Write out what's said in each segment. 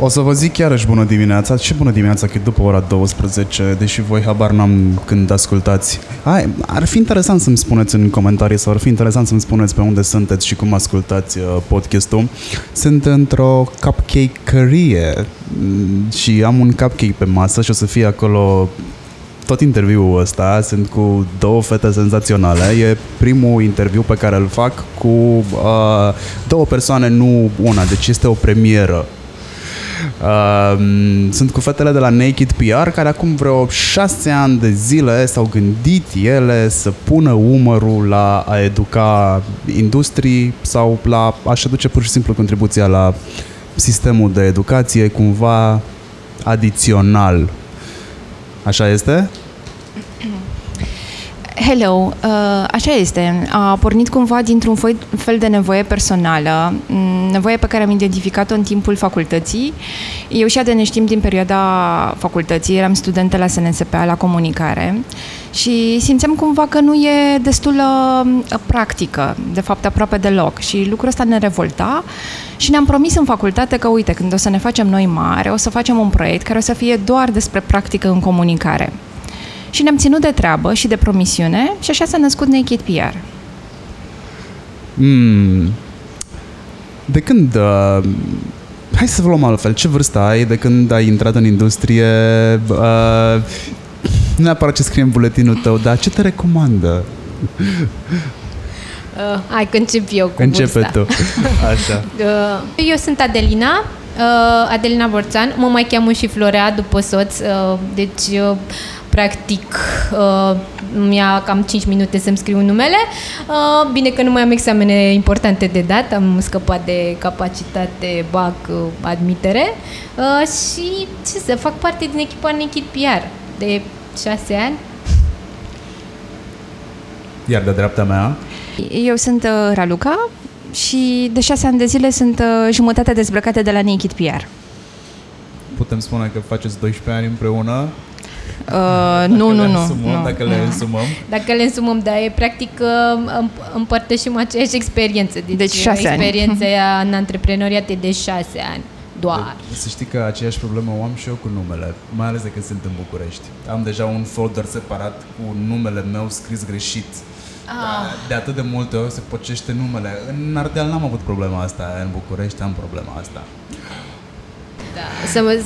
O să vă zic iarăși bună dimineața și bună dimineața că e după ora 12, deși voi habar n-am când ascultați. Hai, ar fi interesant să-mi spuneți în comentarii sau ar fi interesant să-mi spuneți pe unde sunteți și cum ascultați uh, podcastul. Sunt într-o cupcake-cărie mm, și am un cupcake pe masă și o să fie acolo tot interviul ăsta sunt cu două fete senzaționale. E primul interviu pe care îl fac cu uh, două persoane, nu una, deci este o premieră. Uh, sunt cu fetele de la Naked PR care acum vreo șase ani de zile s-au gândit ele să pună umărul la a educa industrii sau la a-și aduce pur și simplu contribuția la sistemul de educație cumva adițional Așa este? Hello, uh, așa este. A pornit cumva dintr-un fel de nevoie personală, mm, nevoie pe care am identificat-o în timpul facultății. Eu și de știm din perioada facultății, eram studentă la SNSPA la comunicare și simțeam cumva că nu e destulă uh, practică, de fapt aproape deloc și lucrul ăsta ne revolta și ne-am promis în facultate că uite, când o să ne facem noi mare, o să facem un proiect care o să fie doar despre practică în comunicare. Și ne-am ținut de treabă și de promisiune și așa s-a născut Naked PR. Mm. De când... Uh, hai să luăm altfel. Ce vârstă ai de când ai intrat în industrie? Uh, nu neapărat ce scrie în buletinul tău, dar ce te recomandă? Uh, hai că încep eu cu Începe vârsta. tu. Așa. Uh, eu sunt Adelina, uh, Adelina Borțan, mă mai cheamă și Florea după soț, uh, deci uh, practic uh, mi-a cam 5 minute să-mi scriu numele. Uh, bine că nu mai am examene importante de dat, am scăpat de capacitate, BAC, uh, admitere uh, și ce să fac parte din echipa Naked PR de 6 ani. Iar de dreapta mea? Eu sunt uh, Raluca și de șase ani de zile sunt uh, jumătate dezbrăcate de la Naked PR. Putem spune că faceți 12 ani împreună? Uh, nu, nu, le nu, Însumăm, nu. Dacă le însumăm? Dacă le însumăm, dar e practic uh, împ- împărtășim aceeași experiență. Deci, Deci șase ani. experiența ea în antreprenoriat e de șase ani. Doar. De, să știi că aceeași problemă o am și eu cu numele, mai ales de când sunt în București. Am deja un folder separat cu numele meu scris greșit. Ah. De atât de multe ori se pocește numele. În Ardeal n-am avut problema asta, în București am problema asta. Să mă,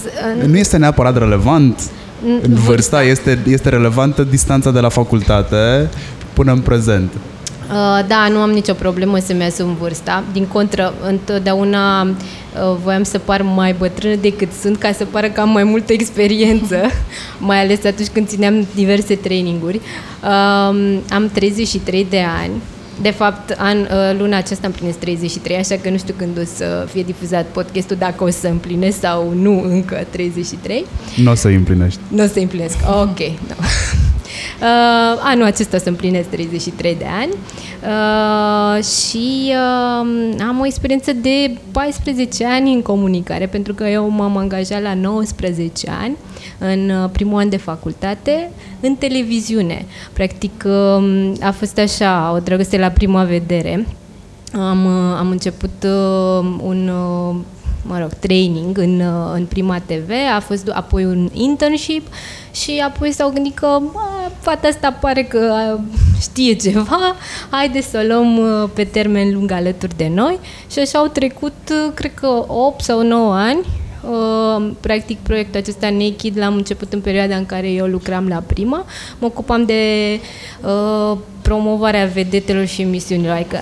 în, Nu este neapărat relevant În în vârsta, este, este relevantă distanța de la facultate până în prezent. Uh, da, nu am nicio problemă să-mi asum vârsta. Din contră, întotdeauna uh, voiam să par mai bătrână decât sunt, ca să pară că am mai multă experiență, mai ales atunci când țineam diverse traininguri. Uh, am 33 de ani. De fapt, an, uh, luna aceasta împlinesc 33, așa că nu știu când o să fie difuzat podcastul, dacă o să împlinesc sau nu încă 33. Nu o să îi împlinești. Nu o să împlinesc. Ok. No. Uh, anul acesta o să împlinesc 33 de ani uh, și uh, am o experiență de 14 ani în comunicare, pentru că eu m-am angajat la 19 ani în uh, primul an de facultate în televiziune. Practic uh, a fost așa, o dragoste la prima vedere. Am, uh, am început uh, un uh, mă rog, training în, uh, în Prima TV, a fost apoi un internship și apoi s-au gândit că bă, fata asta pare că uh, știe ceva, haide să o luăm uh, pe termen lung alături de noi și așa au trecut, uh, cred că 8 sau 9 ani Uh, practic proiectul acesta Naked l-am început în perioada în care eu lucram la Prima. Mă ocupam de uh, promovarea vedetelor și emisiunilor. Adică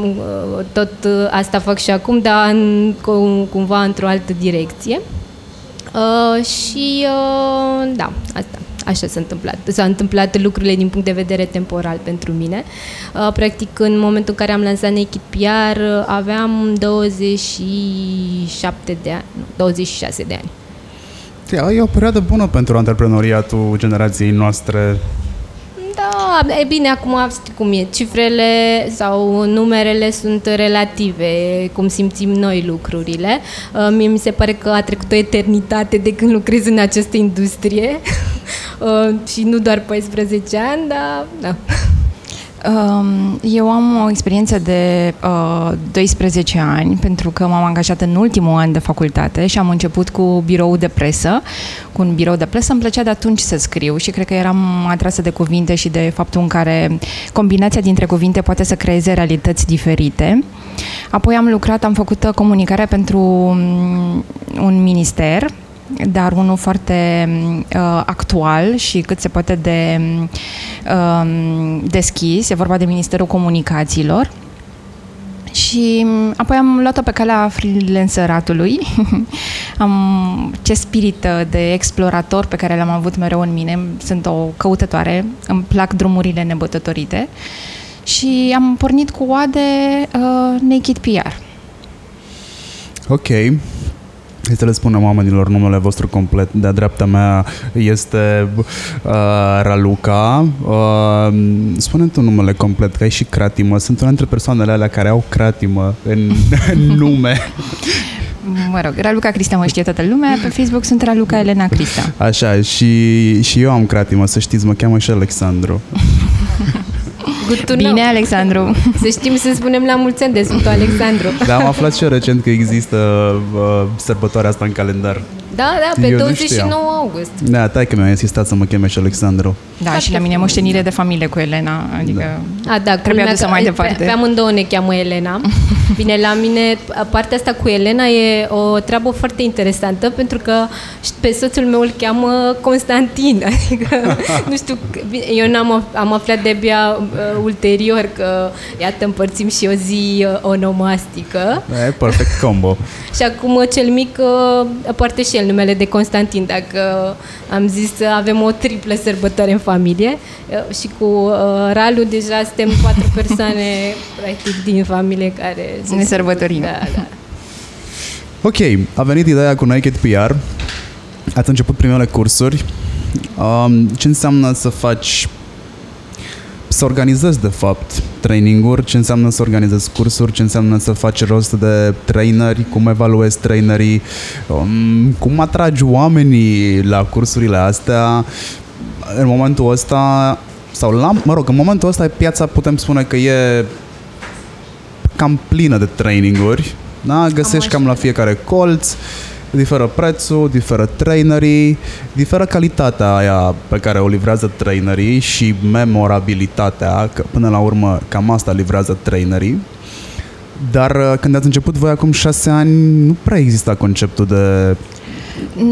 uh, tot uh, asta fac și acum, dar în, cum, cumva într-o altă direcție. Uh, și uh, da, asta. Așa s-a întâmplat. S-au întâmplat lucrurile din punct de vedere temporal pentru mine. Uh, practic, în momentul în care am lansat Naked PR, uh, aveam 27 de ani, nu, 26 de ani. E o perioadă bună pentru antreprenoriatul generației noastre. Da, e bine, acum știi cum e, cifrele sau numerele sunt relative, cum simțim noi lucrurile. Uh, Mie mi se pare că a trecut o eternitate de când lucrez în această industrie Uh, și nu doar 14 ani, dar da. Um, eu am o experiență de uh, 12 ani pentru că m-am angajat în ultimul an de facultate și am început cu birou de presă. Cu un birou de presă îmi plăcea de atunci să scriu și cred că eram atrasă de cuvinte și de faptul în care combinația dintre cuvinte poate să creeze realități diferite. Apoi am lucrat, am făcut comunicare pentru um, un minister dar unul foarte uh, actual și cât se poate de uh, deschis. E vorba de Ministerul Comunicațiilor. Și apoi am luat-o pe calea freelanceratului. am ce spirit de explorator pe care l-am avut mereu în mine. Sunt o căutătoare, îmi plac drumurile nebătătorite. Și am pornit cu oade uh, Naked PR. Ok, Hai să le spunem oamenilor numele vostru complet. De-a dreapta mea este uh, Raluca. Uh, spune tu numele complet, că ai și cratimă. Sunt una dintre persoanele alea care au cratimă în, în nume. Mă rog, Raluca Crista mă știe toată lumea, pe Facebook sunt Raluca Elena Crista. Așa, și, și eu am cratimă, să știți, mă cheamă și Alexandru. Good to Bine, know. Alexandru. Să știm să spunem la mulți ani de Sfântul Alexandru. Dar am aflat și eu recent că există uh, sărbătoarea asta în calendar. Da, da, pe Eu nu 29 știam. august. Da, tai că mi-a insistat să mă cheme și Alexandru. Da, Foarte și la mine frumos, moștenire de familie cu Elena, adică... A, da, Trebuie culmea adusă că- mai pe- departe. Pe amândouă ne cheamă Elena. Bine, la mine partea asta cu Elena e o treabă foarte interesantă pentru că pe soțul meu îl cheamă Constantin. Adică, nu știu, bine, eu n-am af- am aflat de-abia uh, ulterior că, iată, împărțim și o zi uh, onomastică. E perfect combo. Și acum uh, cel mic uh, poartă și el numele de Constantin, dacă am zis să avem o triplă sărbătoare în familie uh, și cu uh, Ralu deja suntem patru persoane practic din familie care se Ne sărbătorim. Da, da. Ok, a venit ideea cu Naked PR. Ați început primele cursuri. Um, ce înseamnă să faci să organizezi de fapt traininguri, ce înseamnă să organizezi cursuri, ce înseamnă să faci rost de traineri, cum evaluezi trainerii, um, cum atragi oamenii la cursurile astea. În momentul ăsta sau la, mă rog, în momentul ăsta piața putem spune că e cam plină de traininguri, da? Găsești așa. cam la fiecare colț, diferă prețul, diferă trainerii, diferă calitatea aia pe care o livrează trainerii și memorabilitatea, că până la urmă cam asta livrează trainerii. Dar uh, când ați început voi acum șase ani, nu prea exista conceptul de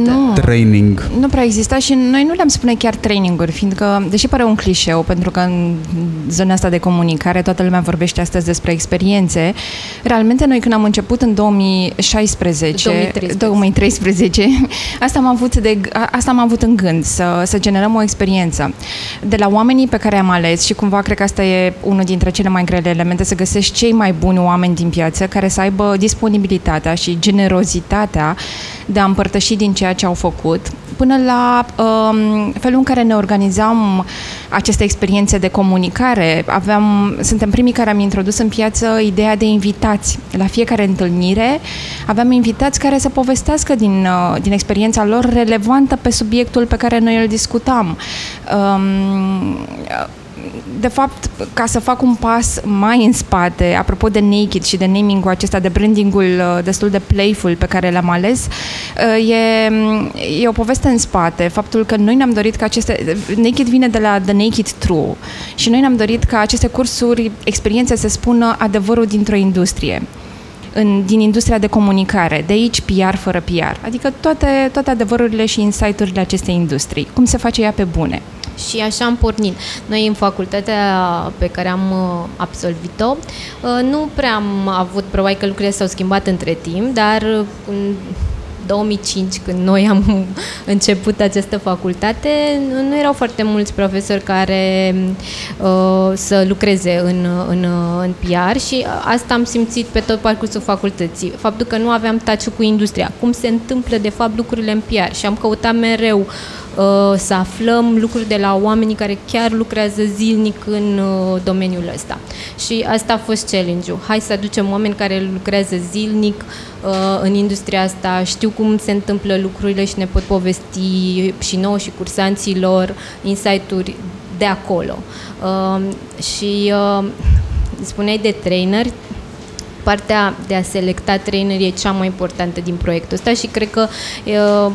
Nu. training. Nu prea exista și noi nu le-am spune chiar traininguri, fiindcă, deși pare un clișeu, pentru că în zona asta de comunicare toată lumea vorbește astăzi despre experiențe, realmente noi când am început în 2016, 2013. 2013 asta am avut, de, a- asta am avut în gând, să, să generăm o experiență. De la oamenii pe care am ales și cumva cred că asta e unul dintre cele mai grele elemente, să găsești cei mai buni oameni din piață care să aibă disponibilitatea și generozitatea de a împărtăși din ceea ce au făcut, până la um, felul în care ne organizam aceste experiențe de comunicare. Aveam, suntem primii care am introdus în piață ideea de invitați. La fiecare întâlnire aveam invitați care să povestească din, uh, din experiența lor relevantă pe subiectul pe care noi îl discutam. Um, de fapt, ca să fac un pas mai în spate, apropo de Naked și de naming-ul acesta, de branding-ul uh, destul de playful pe care l-am ales, uh, e, e o poveste în spate. Faptul că noi ne-am dorit ca aceste... Naked vine de la The Naked True și noi ne-am dorit ca aceste cursuri, experiențe să spună adevărul dintr-o industrie. În, din industria de comunicare, de aici PR fără PR, adică toate, toate adevărurile și insight-urile acestei industrii, cum se face ea pe bune. Și așa am pornit. Noi în facultatea pe care am uh, absolvit-o, uh, nu prea am avut, probabil că lucrurile s-au schimbat între timp, dar uh, în 2005, când noi am început această facultate, nu erau foarte mulți profesori care uh, să lucreze în, în, în PR și asta am simțit pe tot parcursul facultății. Faptul că nu aveam taciu cu industria, cum se întâmplă de fapt lucrurile în PR și am căutat mereu uh, să aflăm lucruri de la oamenii care chiar lucrează zilnic în uh, domeniul ăsta. Și asta a fost challenge-ul. Hai să aducem oameni care lucrează zilnic uh, în industria asta, știu cum se întâmplă lucrurile și ne pot povesti și nouă și cursanților insight-uri de acolo. Uh, și uh, spuneai de trainer, partea de a selecta traineri e cea mai importantă din proiectul ăsta și cred că uh,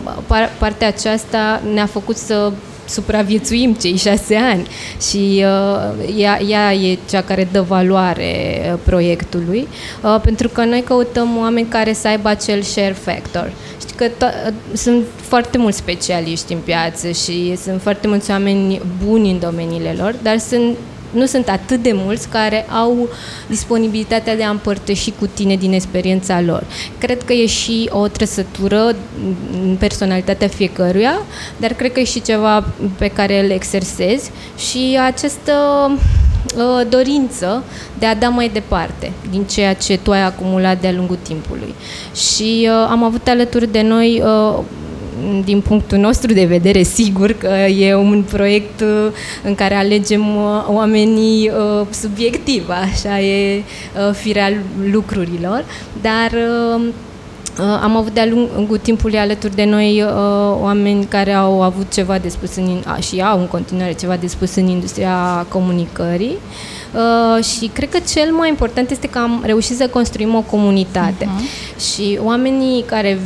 partea aceasta ne-a făcut să supraviețuim cei șase ani și uh, ea, ea e cea care dă valoare uh, proiectului, uh, pentru că noi căutăm oameni care să aibă acel share factor. Știi că to- uh, sunt foarte mulți specialiști în piață și sunt foarte mulți oameni buni în domeniile lor, dar sunt nu sunt atât de mulți care au disponibilitatea de a împărtăși cu tine din experiența lor. Cred că e și o trăsătură în personalitatea fiecăruia, dar cred că e și ceva pe care îl exersezi și această uh, dorință de a da mai departe din ceea ce tu ai acumulat de-a lungul timpului. Și uh, am avut alături de noi uh, din punctul nostru de vedere, sigur că e un proiect uh, în care alegem uh, oamenii uh, subiectiv, așa e firea lucrurilor, dar am avut de-a lungul timpului alături de noi oameni care au avut ceva de spus în, și au în continuare ceva de spus în industria comunicării. Și cred că cel mai important este că am reușit să construim o comunitate. Uh-huh. și oamenii care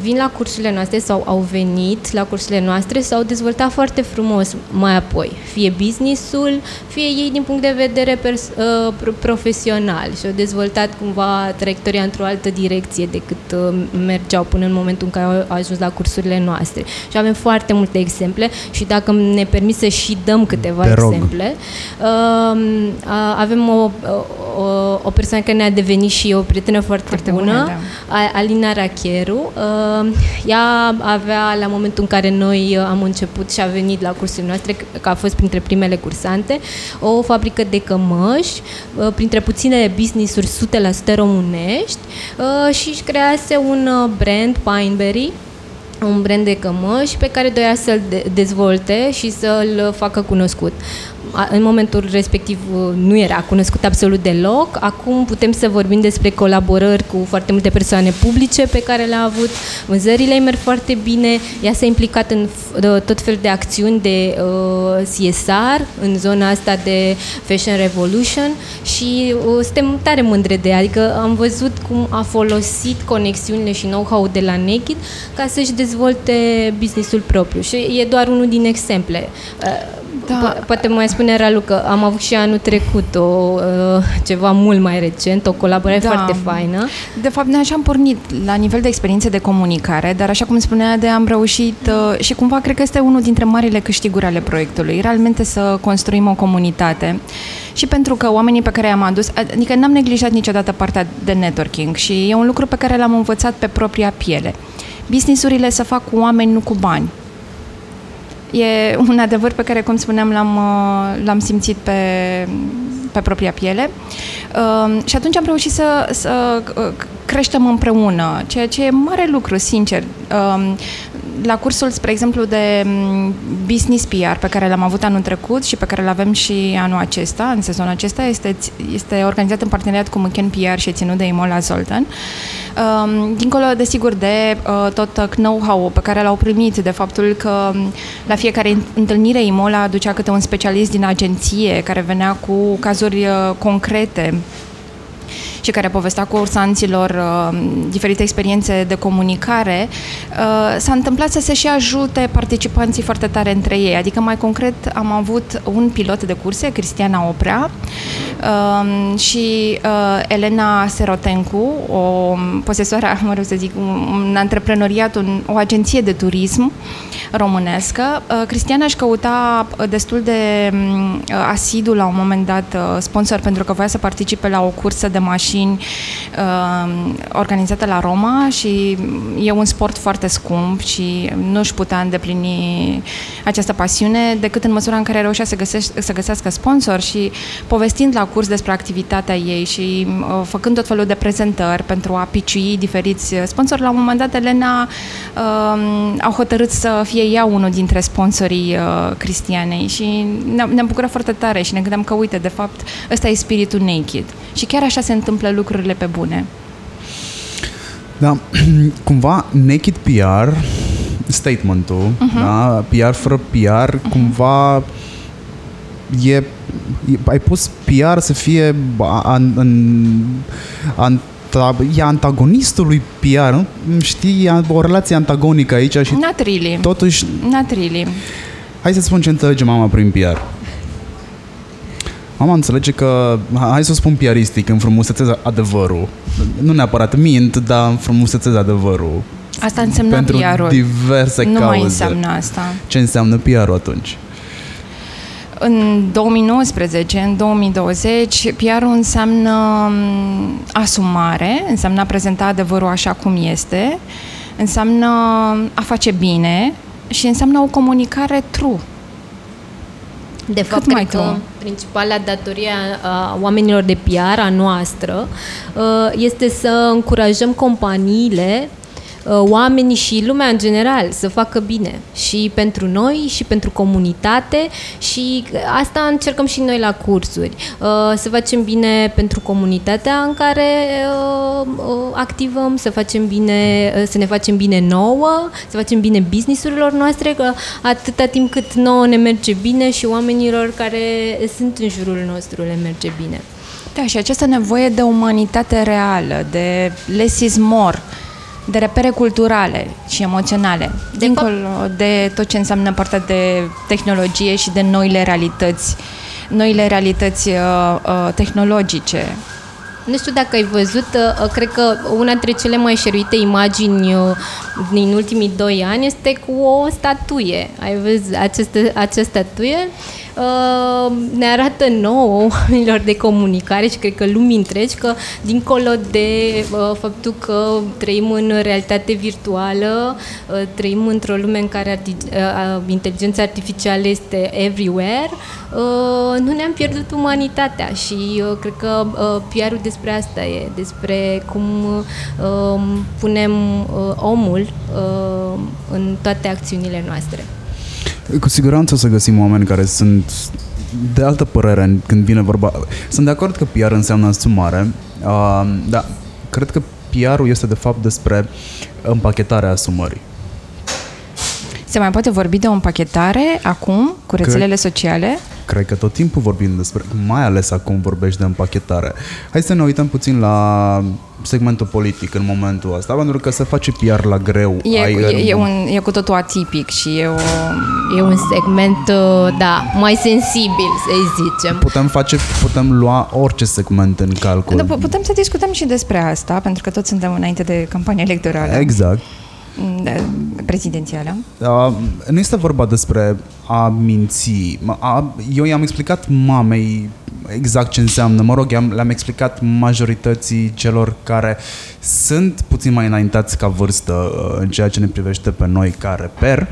vin la cursurile noastre sau au venit la cursurile noastre s-au dezvoltat foarte frumos mai apoi, fie businessul, fie ei din punct de vedere pers- uh, profesional și au dezvoltat cumva traiectoria într-o altă direcție decât uh, mergeau până în momentul în care au ajuns la cursurile noastre. Și avem foarte multe exemple și dacă ne permis să și dăm câteva Te exemple, uh, avem o, o, o persoană care ne-a devenit și o prietenă foarte, foarte bună, bună da. Alina Racheru. Uh, Uh, ea avea, la momentul în care noi uh, am început și a venit la cursurile noastre, că a fost printre primele cursante, o fabrică de cămăși, uh, printre puținele business-uri 100% românești și își crease un brand, Pineberry, un brand de cămăși pe care doia să-l dezvolte și să-l facă cunoscut în momentul respectiv uh, nu era cunoscut absolut deloc. Acum putem să vorbim despre colaborări cu foarte multe persoane publice pe care le-a avut. Vânzările îi merg foarte bine. Ea s-a implicat în tot fel de acțiuni de uh, CSR în zona asta de Fashion Revolution și uh, suntem tare mândre de ea. Adică am văzut cum a folosit conexiunile și know-how de la Naked ca să-și dezvolte businessul propriu. Și e doar unul din exemple. Uh, da. Po- poate mai spune Ralu că am avut și anul trecut o, uh, ceva mult mai recent, o colaborare da. foarte faină. De fapt, noi așa am pornit la nivel de experiențe de comunicare, dar așa cum spunea de am reușit uh, și cumva cred că este unul dintre marile câștiguri ale proiectului, realmente să construim o comunitate și pentru că oamenii pe care i-am adus, adică n-am neglijat niciodată partea de networking și e un lucru pe care l-am învățat pe propria piele. Businessurile să fac cu oameni, nu cu bani. E un adevăr pe care, cum spuneam, l-am, uh, l-am simțit pe, pe propria piele. Uh, și atunci am reușit să, să uh, creștem împreună, ceea ce e mare lucru, sincer. Uh, la cursul, spre exemplu, de mm, business PR pe care l-am avut anul trecut și pe care îl avem și anul acesta, în sezonul acesta, este, este organizat în parteneriat cu Mchen PR și ținut de Imola Zoltan. Um, dincolo, desigur, de uh, tot know-how pe care l-au primit, de faptul că mm, la fiecare întâlnire Imola aducea câte un specialist din agenție care venea cu cazuri uh, concrete și care povestea cursanților uh, diferite experiențe de comunicare, uh, s-a întâmplat să se și ajute participanții foarte tare între ei. Adică, mai concret, am avut un pilot de curse, Cristiana Oprea, uh, și uh, Elena Serotencu, o posesoară, mă rog să zic, un, un antreprenoriat, un, o agenție de turism românescă. Uh, Cristiana își căuta destul de uh, asidu la un moment dat uh, sponsor pentru că voia să participe la o cursă de mașini mașini uh, organizate la Roma și e un sport foarte scump și nu își putea îndeplini această pasiune decât în măsura în care reușea să, găsești, să găsească sponsor și povestind la curs despre activitatea ei și uh, făcând tot felul de prezentări pentru a piciui diferiți sponsori, la un moment dat Elena uh, au hotărât să fie ea unul dintre sponsorii uh, Cristianei și ne-am, ne bucurat foarte tare și ne gândeam că uite, de fapt, ăsta e spiritul naked. Și chiar așa se întâmplă întâmplă lucrurile pe bune. Da, cumva naked PR, statementul, uh-huh. da, PR fără PR, uh-huh. cumva e, e ai pus PR să fie an, în, an, e antagonistul lui PR, nu? Știi, e o relație antagonică aici și Not really. totuși... Not really. Hai să spun ce înțelege mama prin PR. Mama înțelege că, hai să o spun piaristic, înfrumusețez adevărul. Nu neapărat mint, dar înfrumusețez adevărul. Asta însemna Pentru PR-ul. diverse nu cauze. mai înseamnă asta. Ce înseamnă PR-ul atunci? În 2019, în 2020, PR-ul înseamnă m, asumare, înseamnă a prezenta adevărul așa cum este, înseamnă a face bine și înseamnă o comunicare true. De fapt, Cât mai cred că tu? principala datorie a, a oamenilor de PR, a noastră, uh, este să încurajăm companiile uh, oamenii și lumea în general să facă bine și pentru noi și pentru comunitate și asta încercăm și noi la cursuri. Uh, Să facem bine pentru comunitatea în care uh, uh, activăm, să facem bine, uh, să ne facem bine nouă, să facem bine businessurilor noastre, că atâta timp cât nouă ne merge bine și oamenilor care sunt în jurul nostru le merge bine. Da, și această nevoie de umanitate reală, de less is more, de repere culturale și emoționale, De dincolo de tot ce înseamnă partea de tehnologie și de noile realități, noile realități uh, uh, tehnologice. Nu știu dacă ai văzut, uh, cred că una dintre cele mai șeruite imagini uh, din ultimii doi ani este cu o statuie. Ai văzut această, această statuie? Uh, Ne arată nouă oamenilor de comunicare și cred că lumii întregi că dincolo de uh, faptul că trăim în realitate virtuală, uh, trăim într-o lume în care arti- uh, inteligența artificială este everywhere, uh, nu ne-am pierdut umanitatea și uh, cred că uh, PR-ul despre asta e, despre cum uh, punem uh, omul uh, în toate acțiunile noastre. Cu siguranță o să găsim oameni care sunt de altă părere în- când vine vorba. Sunt de acord că PR înseamnă asumare, uh, dar cred că PR-ul este de fapt despre împachetarea asumării. Se mai poate vorbi de o împachetare acum cu rețelele sociale? Cred că tot timpul vorbim despre, mai ales acum vorbești de împachetare. Hai să ne uităm puțin la segmentul politic în momentul ăsta, pentru că se face PR la greu. E, Ai e, e, în- un, e cu totul atipic și e o... E un segment, uh, da, mai sensibil, să zicem. Putem face, putem lua orice segment în calcul. Da, pu- putem să discutăm și despre asta, pentru că toți suntem înainte de campania electorală Exact. De- prezidențială. Uh, nu este vorba despre a minți. Mă- A, eu i-am explicat mamei exact ce înseamnă. Mă rog, i-am, le-am explicat majorității celor care sunt puțin mai înaintați ca vârstă uh, în ceea ce ne privește pe noi ca reper,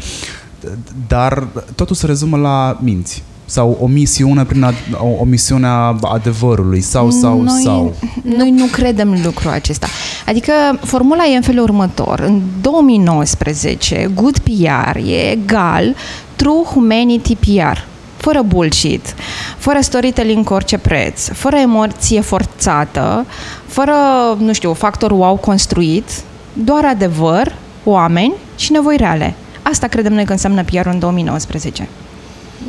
dar totul se rezumă la minți sau o misiune prin ad, o, o misiune a adevărului sau sau noi, sau Noi nu credem lucrul acesta. Adică formula e în felul următor. În 2019, good PR e egal true humanity PR. Fără bullshit, fără storytelling cu orice preț, fără emoție forțată, fără, nu știu, factor wow construit, doar adevăr, oameni și nevoi reale. Asta credem noi că înseamnă PR în 2019.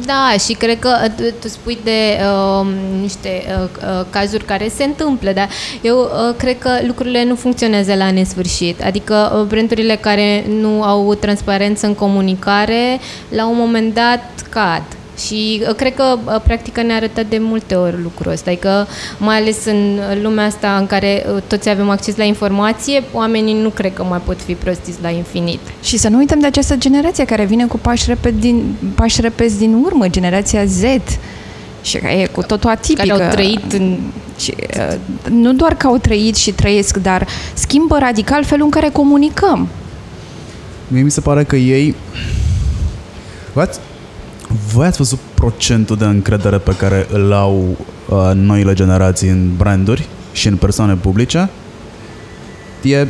Da, și cred că uh, tu, tu spui de uh, niște uh, uh, cazuri care se întâmplă, dar eu uh, cred că lucrurile nu funcționează la nesfârșit. Adică uh, brandurile care nu au transparență în comunicare, la un moment dat cad. Și uh, cred că uh, practica ne-a arătat de multe ori lucrul ăsta, adică mai ales în lumea asta în care uh, toți avem acces la informație, oamenii nu cred că mai pot fi prostiți la infinit. Și să nu uităm de această generație care vine cu pași, repede din, pași repezi din urmă, generația Z. Și care e cu totul atipică. Care au trăit în Și, uh, nu doar că au trăit și trăiesc, dar schimbă radical felul în care comunicăm. Mie mi se pare că ei... Voi ați, voi ați văzut procentul de încredere pe care îl au uh, noile generații în branduri și în persoane publice? E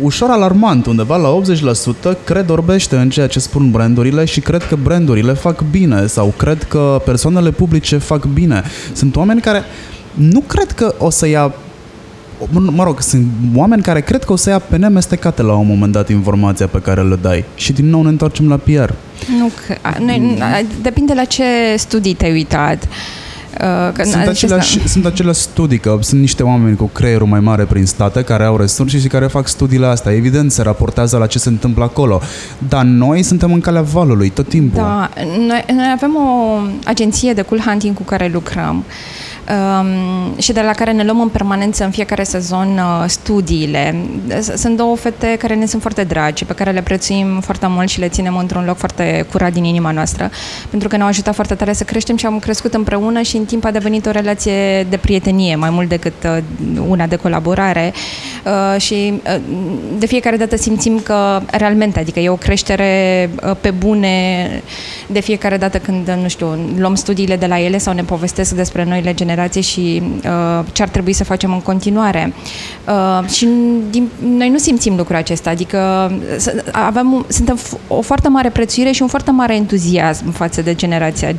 ușor alarmant, undeva la 80% cred orbește în ceea ce spun brandurile și cred că brandurile fac bine sau cred că persoanele publice fac bine. Sunt oameni care nu cred că o să ia Mă mă rog, sunt oameni care cred că o să ia pe nemestecate la un moment dat informația pe care le dai. Și din nou ne întoarcem la PR. Nu, că, noi, depinde la ce studii te-ai uitat. Uh, că sunt, aceleași, sunt aceleași studii, că sunt niște oameni cu creierul mai mare prin state care au resurse și care fac studiile astea. Evident, se raportează la ce se întâmplă acolo. Dar noi suntem în calea valului tot timpul. Da, noi, noi avem o agenție de cool hunting cu care lucrăm. Uh, um, și de la care ne luăm în permanență în fiecare sezon uh, studiile. Sunt două fete care ne sunt foarte dragi, pe care le prețuim foarte mult și le ținem într-un loc foarte curat din inima noastră, pentru că ne-au ajutat foarte tare să creștem și am crescut împreună și în timp a devenit o relație de prietenie, mai mult decât uh, una de colaborare uh, și uh, de fiecare dată simțim că realmente, adică e o creștere uh, pe bune de fiecare dată când, nu știu, luăm studiile de la ele sau ne povestesc despre noile generații generație și uh, ce ar trebui să facem în continuare. Uh, și din, noi nu simțim lucrul acesta, adică avem, suntem o foarte mare prețuire și un foarte mare entuziasm față de generația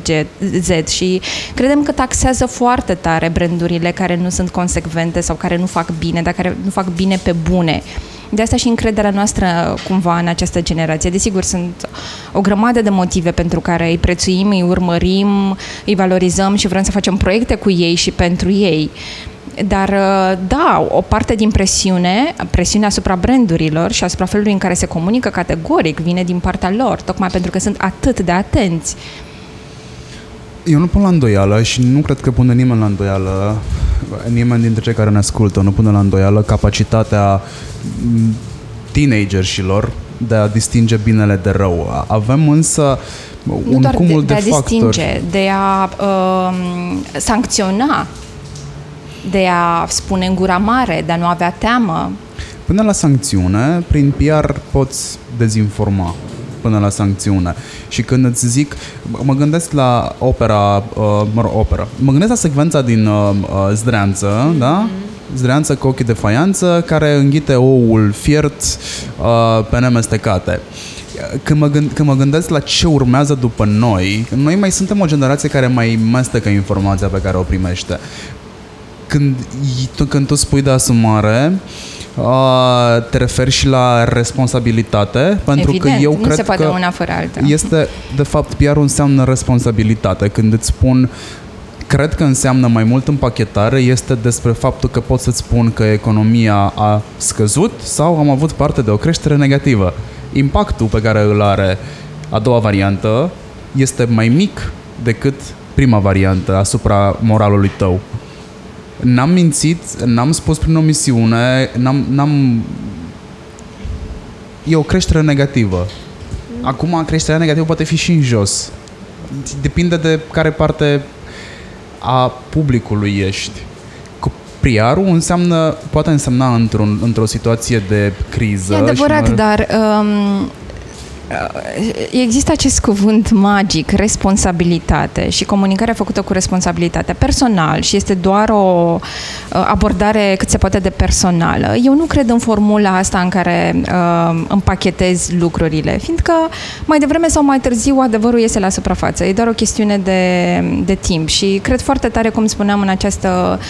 Z și credem că taxează foarte tare brandurile care nu sunt consecvente sau care nu fac bine, dar care nu fac bine pe bune. De asta și încrederea noastră cumva în această generație. Desigur, sunt o grămadă de motive pentru care îi prețuim, îi urmărim, îi valorizăm și vrem să facem proiecte cu ei și pentru ei. Dar, da, o parte din presiune, presiunea asupra brandurilor și asupra felului în care se comunică categoric, vine din partea lor, tocmai pentru că sunt atât de atenți. Eu nu pun la îndoială și nu cred că pune nimeni la îndoială nimeni dintre cei care ne ascultă nu pune la îndoială capacitatea teenagerilor de a distinge binele de rău. Avem însă un nu doar cumul de, de, de a factori. distinge, de a uh, sancționa, de a spune în gura mare, de a nu avea teamă. Până la sancțiune, prin PR poți dezinforma până la sancțiune. Și când îți zic, mă gândesc la opera, uh, mă rog, opera, mă gândesc la secvența din uh, uh, Zdreanță, mm-hmm. da? Zdreanță cu ochii de faianță, care înghite oul fiert uh, pe nemestecate când mă, gând, când mă gândesc la ce urmează după noi, noi mai suntem o generație care mai mestecă informația pe care o primește. Când, când tu spui de asumare, uh, te referi și la responsabilitate, pentru Evident, că eu nu cred se poate că una fără alta. este, de fapt, PR înseamnă responsabilitate. Când îți spun cred că înseamnă mai mult împachetare, este despre faptul că pot să-ți spun că economia a scăzut sau am avut parte de o creștere negativă. Impactul pe care îl are a doua variantă este mai mic decât prima variantă asupra moralului tău. N-am mințit, n-am spus prin omisiune, n-am, n-am... E o creștere negativă. Acum, creșterea negativă poate fi și în jos. Depinde de care parte a publicului ești. Priarul înseamnă, poate însemna într-un, într-o situație de criză. E adevărat, dar um, există acest cuvânt magic, responsabilitate și comunicarea făcută cu responsabilitate personal și este doar o uh, abordare cât se poate de personală. Eu nu cred în formula asta în care uh, împachetez lucrurile, fiindcă mai devreme sau mai târziu adevărul iese la suprafață. E doar o chestiune de, de timp și cred foarte tare, cum spuneam, în această...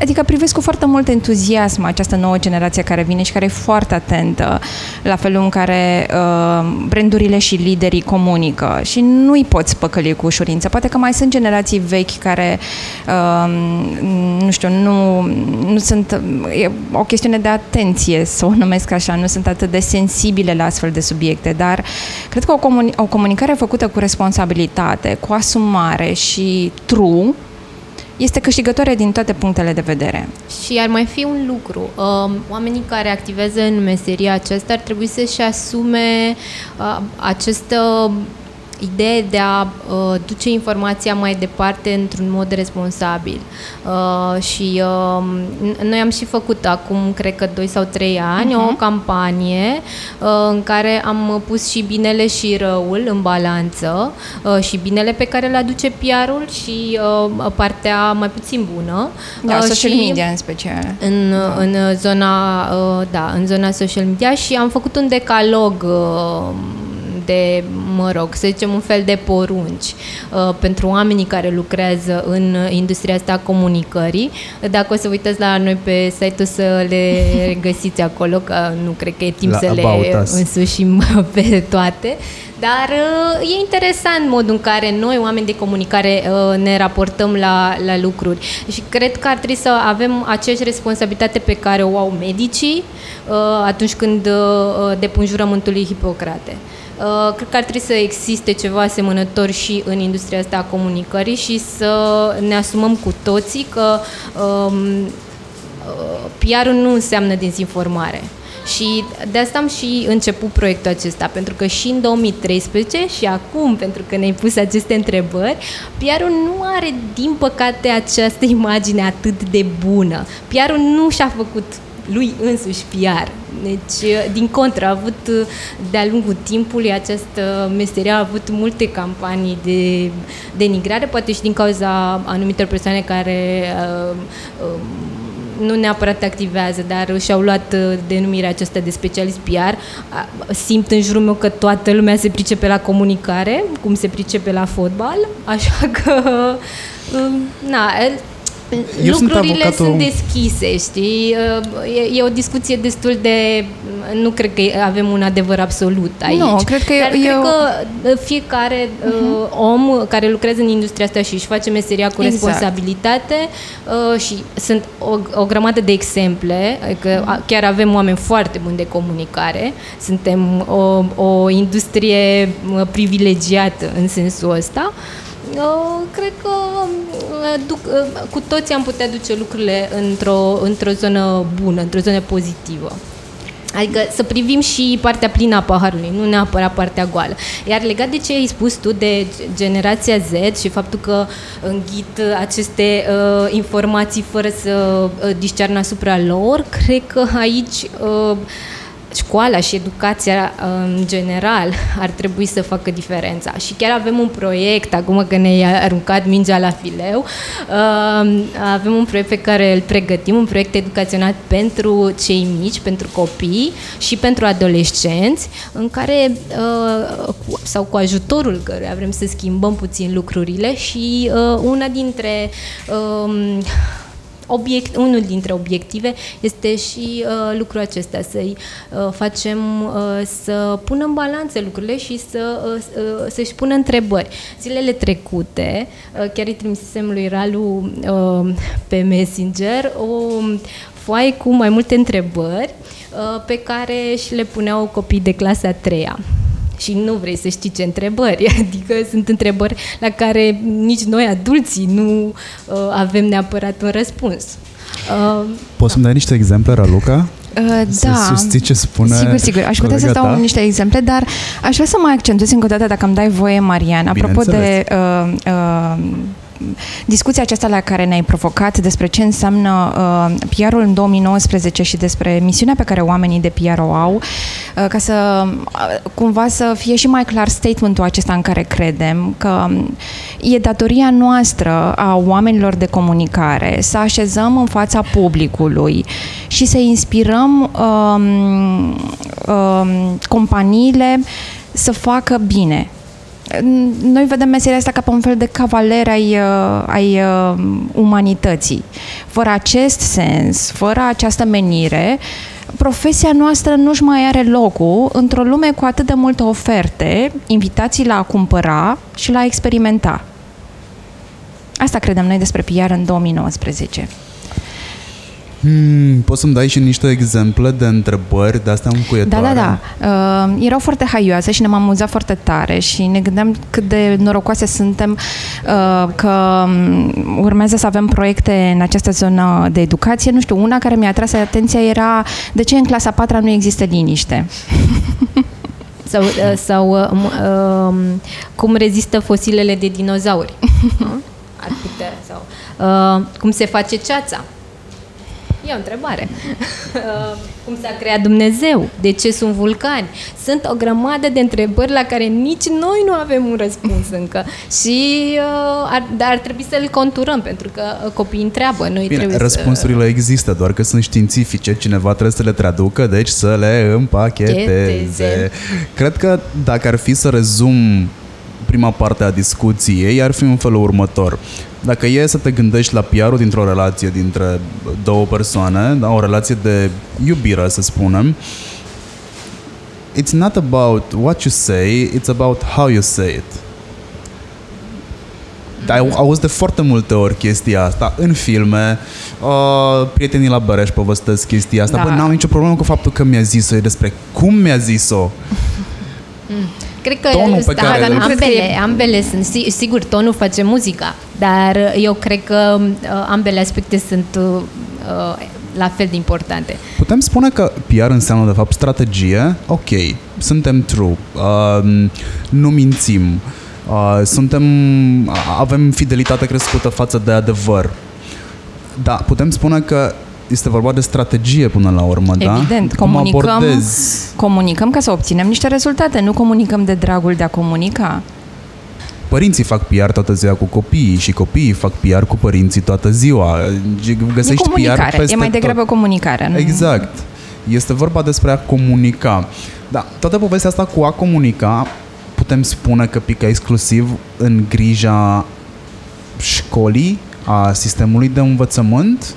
Adică privesc cu foarte mult entuziasm această nouă generație care vine și care e foarte atentă la felul în care uh, brandurile și liderii comunică și nu îi poți păcăli cu ușurință. Poate că mai sunt generații vechi care, uh, nu știu, nu, nu sunt, e o chestiune de atenție, să o numesc așa, nu sunt atât de sensibile la astfel de subiecte, dar cred că o, comuni- o comunicare făcută cu responsabilitate, cu asumare și true, este câștigătoare din toate punctele de vedere. Și ar mai fi un lucru. Um, oamenii care activează în meseria aceasta ar trebui să-și asume uh, această idee de a uh, duce informația mai departe într-un mod responsabil. Uh, și uh, noi am și făcut acum, cred că 2 sau 3 ani, uh-huh. o campanie uh, în care am pus și binele și răul în balanță uh, și binele pe care îl aduce PR-ul și uh, partea mai puțin bună. Da, uh, social și media în special. În, da. în zona, uh, da, în zona social media și am făcut un decalog uh, de, mă rog, să zicem un fel de porunci uh, pentru oamenii care lucrează în industria asta a comunicării. Dacă o să uitați la noi pe site-ul să le găsiți acolo, că nu cred că e timp la să le us. însușim pe toate. Dar uh, e interesant modul în care noi, oameni de comunicare, uh, ne raportăm la, la lucruri. Și cred că ar trebui să avem aceeași responsabilitate pe care o au medicii uh, atunci când depun jurământul lui Hipocrate. Uh, cred că ar trebui să existe ceva asemănător și în industria asta a comunicării și să ne asumăm cu toții că um, uh, PR-ul nu înseamnă dezinformare. Și de asta am și început proiectul acesta, pentru că și în 2013 și acum, pentru că ne-ai pus aceste întrebări, PR-ul nu are, din păcate, această imagine atât de bună. PR-ul nu și-a făcut lui însuși PR. Deci, din contră, a avut de-a lungul timpului această meserie, a avut multe campanii de denigrare, poate și din cauza anumitor persoane care uh, uh, nu neapărat activează, dar și-au luat uh, denumirea aceasta de specialist PR. Simt în jurul meu că toată lumea se pricepe la comunicare, cum se pricepe la fotbal, așa că um, na, eu lucrurile sunt, avocatul... sunt deschise, știi? E, e o discuție destul de... Nu cred că avem un adevăr absolut aici. Nu, cred că Dar eu... cred că fiecare uh-huh. om care lucrează în industria asta și își face meseria cu exact. responsabilitate uh, și sunt o, o grămadă de exemple, că uh-huh. chiar avem oameni foarte buni de comunicare, suntem o, o industrie privilegiată în sensul ăsta, cred că uh, duc, uh, cu toții am putea duce lucrurile într-o, într-o zonă bună, într-o zonă pozitivă. Adică să privim și partea plină a paharului, nu neapărat partea goală. Iar legat de ce ai spus tu de generația Z și faptul că înghit aceste uh, informații fără să uh, discearnă asupra lor, cred că aici uh, școala și educația în general ar trebui să facă diferența. Și chiar avem un proiect, acum că ne-ai aruncat mingea la fileu, um, avem un proiect pe care îl pregătim, un proiect educațional pentru cei mici, pentru copii și pentru adolescenți, în care, uh, sau cu ajutorul căruia vrem să schimbăm puțin lucrurile și uh, una dintre um, obiect, unul dintre obiective este și uh, lucrul acesta, să-i uh, facem uh, să pună în balanță lucrurile și să, uh, uh, să-și pună întrebări. Zilele trecute, uh, chiar îi trimisem lui Ralu uh, pe Messenger o foaie cu mai multe întrebări uh, pe care și le puneau copii de clasa a treia și nu vrei să știi ce întrebări. Adică sunt întrebări la care nici noi, adulții, nu uh, avem neapărat un răspuns. Uh, Poți să-mi dai niște exemple, Raluca? Uh, să da. susții ce spune Sigur, sigur. Aș putea să dau ta? niște exemple, dar aș vrea să mai accentuez încă o dată, dacă îmi dai voie, Marian, apropo de uh, uh, discuția aceasta la care ne-ai provocat despre ce înseamnă uh, PR-ul în 2019 și despre misiunea pe care oamenii de PR o au, uh, ca să uh, cumva să fie și mai clar statementul acesta în care credem că um, e datoria noastră a oamenilor de comunicare să așezăm în fața publicului și să inspirăm um, um, companiile să facă bine noi vedem meseria asta ca pe un fel de cavaler ai, uh, ai uh, umanității. Fără acest sens, fără această menire, profesia noastră nu-și mai are locul într-o lume cu atât de multe oferte, invitații la a cumpăra și la a experimenta. Asta credem noi despre PR în 2019. Hmm, poți să-mi dai și niște exemple de întrebări de astea încuietoare? Da, da, da. Uh, erau foarte haioase și ne-am amuzat foarte tare și ne gândeam cât de norocoase suntem uh, că um, urmează să avem proiecte în această zonă de educație. Nu știu, una care mi-a atras atenția era de ce în clasa 4 nu există liniște? sau, uh, sau uh, uh, cum rezistă fosilele de dinozauri. Ar putea. Sau, uh, cum se face ceața. E o întrebare. Uh, cum s-a creat Dumnezeu? De ce sunt vulcani? Sunt o grămadă de întrebări la care nici noi nu avem un răspuns încă. Și uh, ar, dar ar trebui să-l conturăm, pentru că uh, copiii întreabă. Noi Bine, trebuie răspunsurile să... există, doar că sunt științifice. Cineva trebuie să le traducă, deci să le împacheteze. Cheteze. Cred că dacă ar fi să rezum prima parte a discuției, ar fi în felul următor. Dacă e să te gândești la PR-ul dintr-o relație dintre două persoane, da, o relație de iubire, să spunem, it's not about what you say, it's about how you say it. Dar au auzi de foarte multe ori chestia asta în filme. Uh, prietenii la Băreș povestesc chestia asta. Da. Bă, n-am nicio problemă cu faptul că mi-a zis-o, e despre cum mi-a zis-o. Cred că Tonul pe da, care dar îl- nu cred că ambele, ambele sunt, si- sigur, tonul face muzica, dar eu cred că uh, ambele aspecte sunt uh, uh, la fel de importante. Putem spune că PR înseamnă de fapt strategie? Ok, suntem true, uh, nu mințim, uh, suntem, avem fidelitate crescută față de adevăr. Da, putem spune că este vorba de strategie până la urmă, da? Evident, Cum comunicăm, abordezi comunicăm ca să obținem niște rezultate, nu comunicăm de dragul de a comunica. Părinții fac PR toată ziua cu copiii și copiii fac PR cu părinții toată ziua. E Găsești PR comunicare, peste e mai degrabă tot. comunicarea. Nu? Exact. Este vorba despre a comunica. Da, toată povestea asta cu a comunica putem spune că pică exclusiv în grija școlii, a sistemului de învățământ.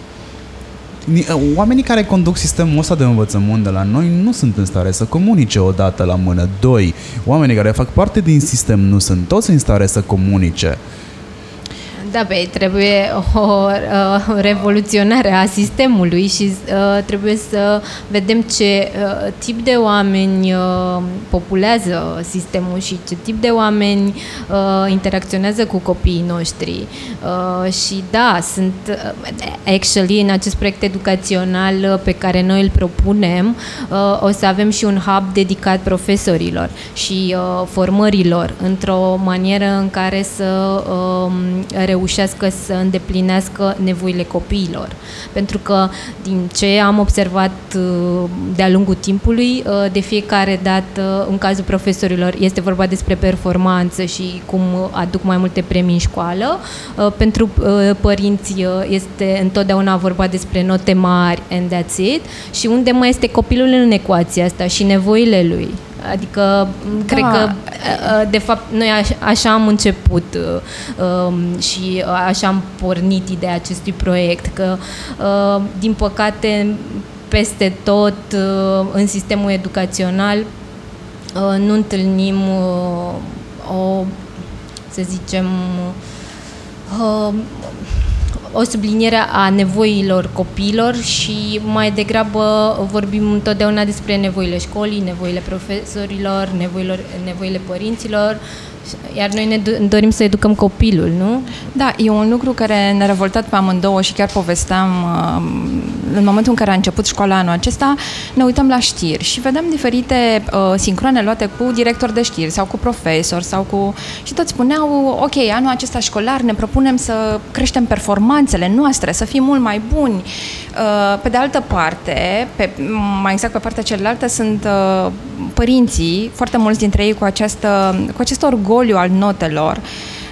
Ni- Oamenii care conduc sistemul ăsta de învățământ de la noi nu sunt în stare să comunice odată la mână. Doi, oamenii care fac parte din sistem nu sunt toți în stare să comunice. Da, băi, trebuie o uh, revoluționare a sistemului și uh, trebuie să vedem ce uh, tip de oameni uh, populează sistemul și ce tip de oameni uh, interacționează cu copiii noștri. Uh, și da, sunt uh, actually în acest proiect educațional uh, pe care noi îl propunem, uh, o să avem și un hub dedicat profesorilor și uh, formărilor într-o manieră în care să um, reușească să îndeplinească nevoile copiilor. Pentru că din ce am observat uh, de-a lungul timpului, uh, de fiecare dată, în cazul profesorilor, este vorba despre performanță și cum aduc mai multe premii în școală. Uh, Pentru uh, părinți uh, este întotdeauna vorba despre note mari and that's it. Și unde mai este copilul în ecuația asta și nevoile lui? Adică, da. cred că, uh, de fapt, noi aș- așa am început uh, um, și așa am pornit ideea acestui proiect, că, uh, din păcate, peste tot uh, în sistemul educațional uh, nu întâlnim uh, o, să zicem, uh, o subliniere a nevoilor copiilor și mai degrabă vorbim întotdeauna despre nevoile școlii, nevoile profesorilor, nevoilor, nevoile părinților, iar noi ne do- dorim să educăm copilul, nu? Da, e un lucru care ne-a revoltat pe amândouă și chiar povesteam uh, în momentul în care a început școala anul acesta, ne uităm la știri și vedem diferite uh, sincrone luate cu director de știri sau cu profesor sau cu... și toți spuneau, ok, anul acesta școlar ne propunem să creștem performanțele noastre, să fim mult mai buni. Uh, pe de altă parte, pe, mai exact pe partea cealaltă, sunt uh, părinții, foarte mulți dintre ei cu, această, cu acest orgoliu al notelor,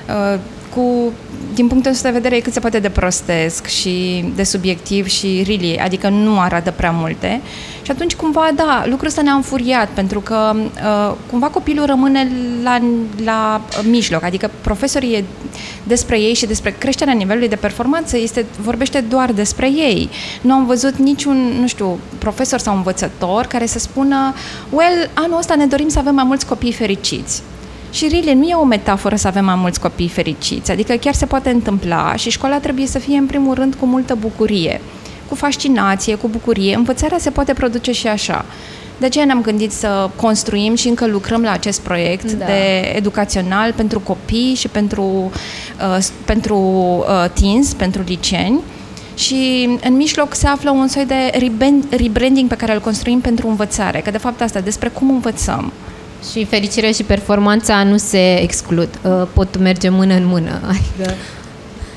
uh, cu, din punctul ăsta de vedere, e cât se poate de prostesc și de subiectiv și really, adică nu arată prea multe. Și atunci, cumva, da, lucrul ăsta ne-a înfuriat, pentru că uh, cumva copilul rămâne la, la mijloc, adică profesorii e despre ei și despre creșterea nivelului de performanță este, vorbește doar despre ei. Nu am văzut niciun, nu știu, profesor sau învățător care să spună, well, anul ăsta ne dorim să avem mai mulți copii fericiți. Și really, nu e o metaforă să avem mai mulți copii fericiți, adică chiar se poate întâmpla și școala trebuie să fie în primul rând cu multă bucurie, cu fascinație, cu bucurie. Învățarea se poate produce și așa. De aceea ne-am gândit să construim și încă lucrăm la acest proiect Da. de educațional pentru copii și pentru, uh, s- pentru uh, teens, pentru liceeni. Și în mijloc se află un soi de rebrand- rebranding pe care îl construim pentru învățare, că de fapt asta despre cum învățăm. Și fericirea și performanța nu se exclud, uh, pot merge mână în mână. Adică,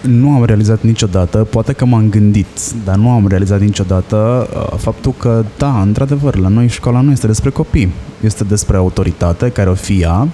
Nu am realizat niciodată, poate că m-am gândit, dar nu am realizat niciodată uh, faptul că, da, într-adevăr, la noi școala nu este despre copii. Este despre autoritate, care o fi ea,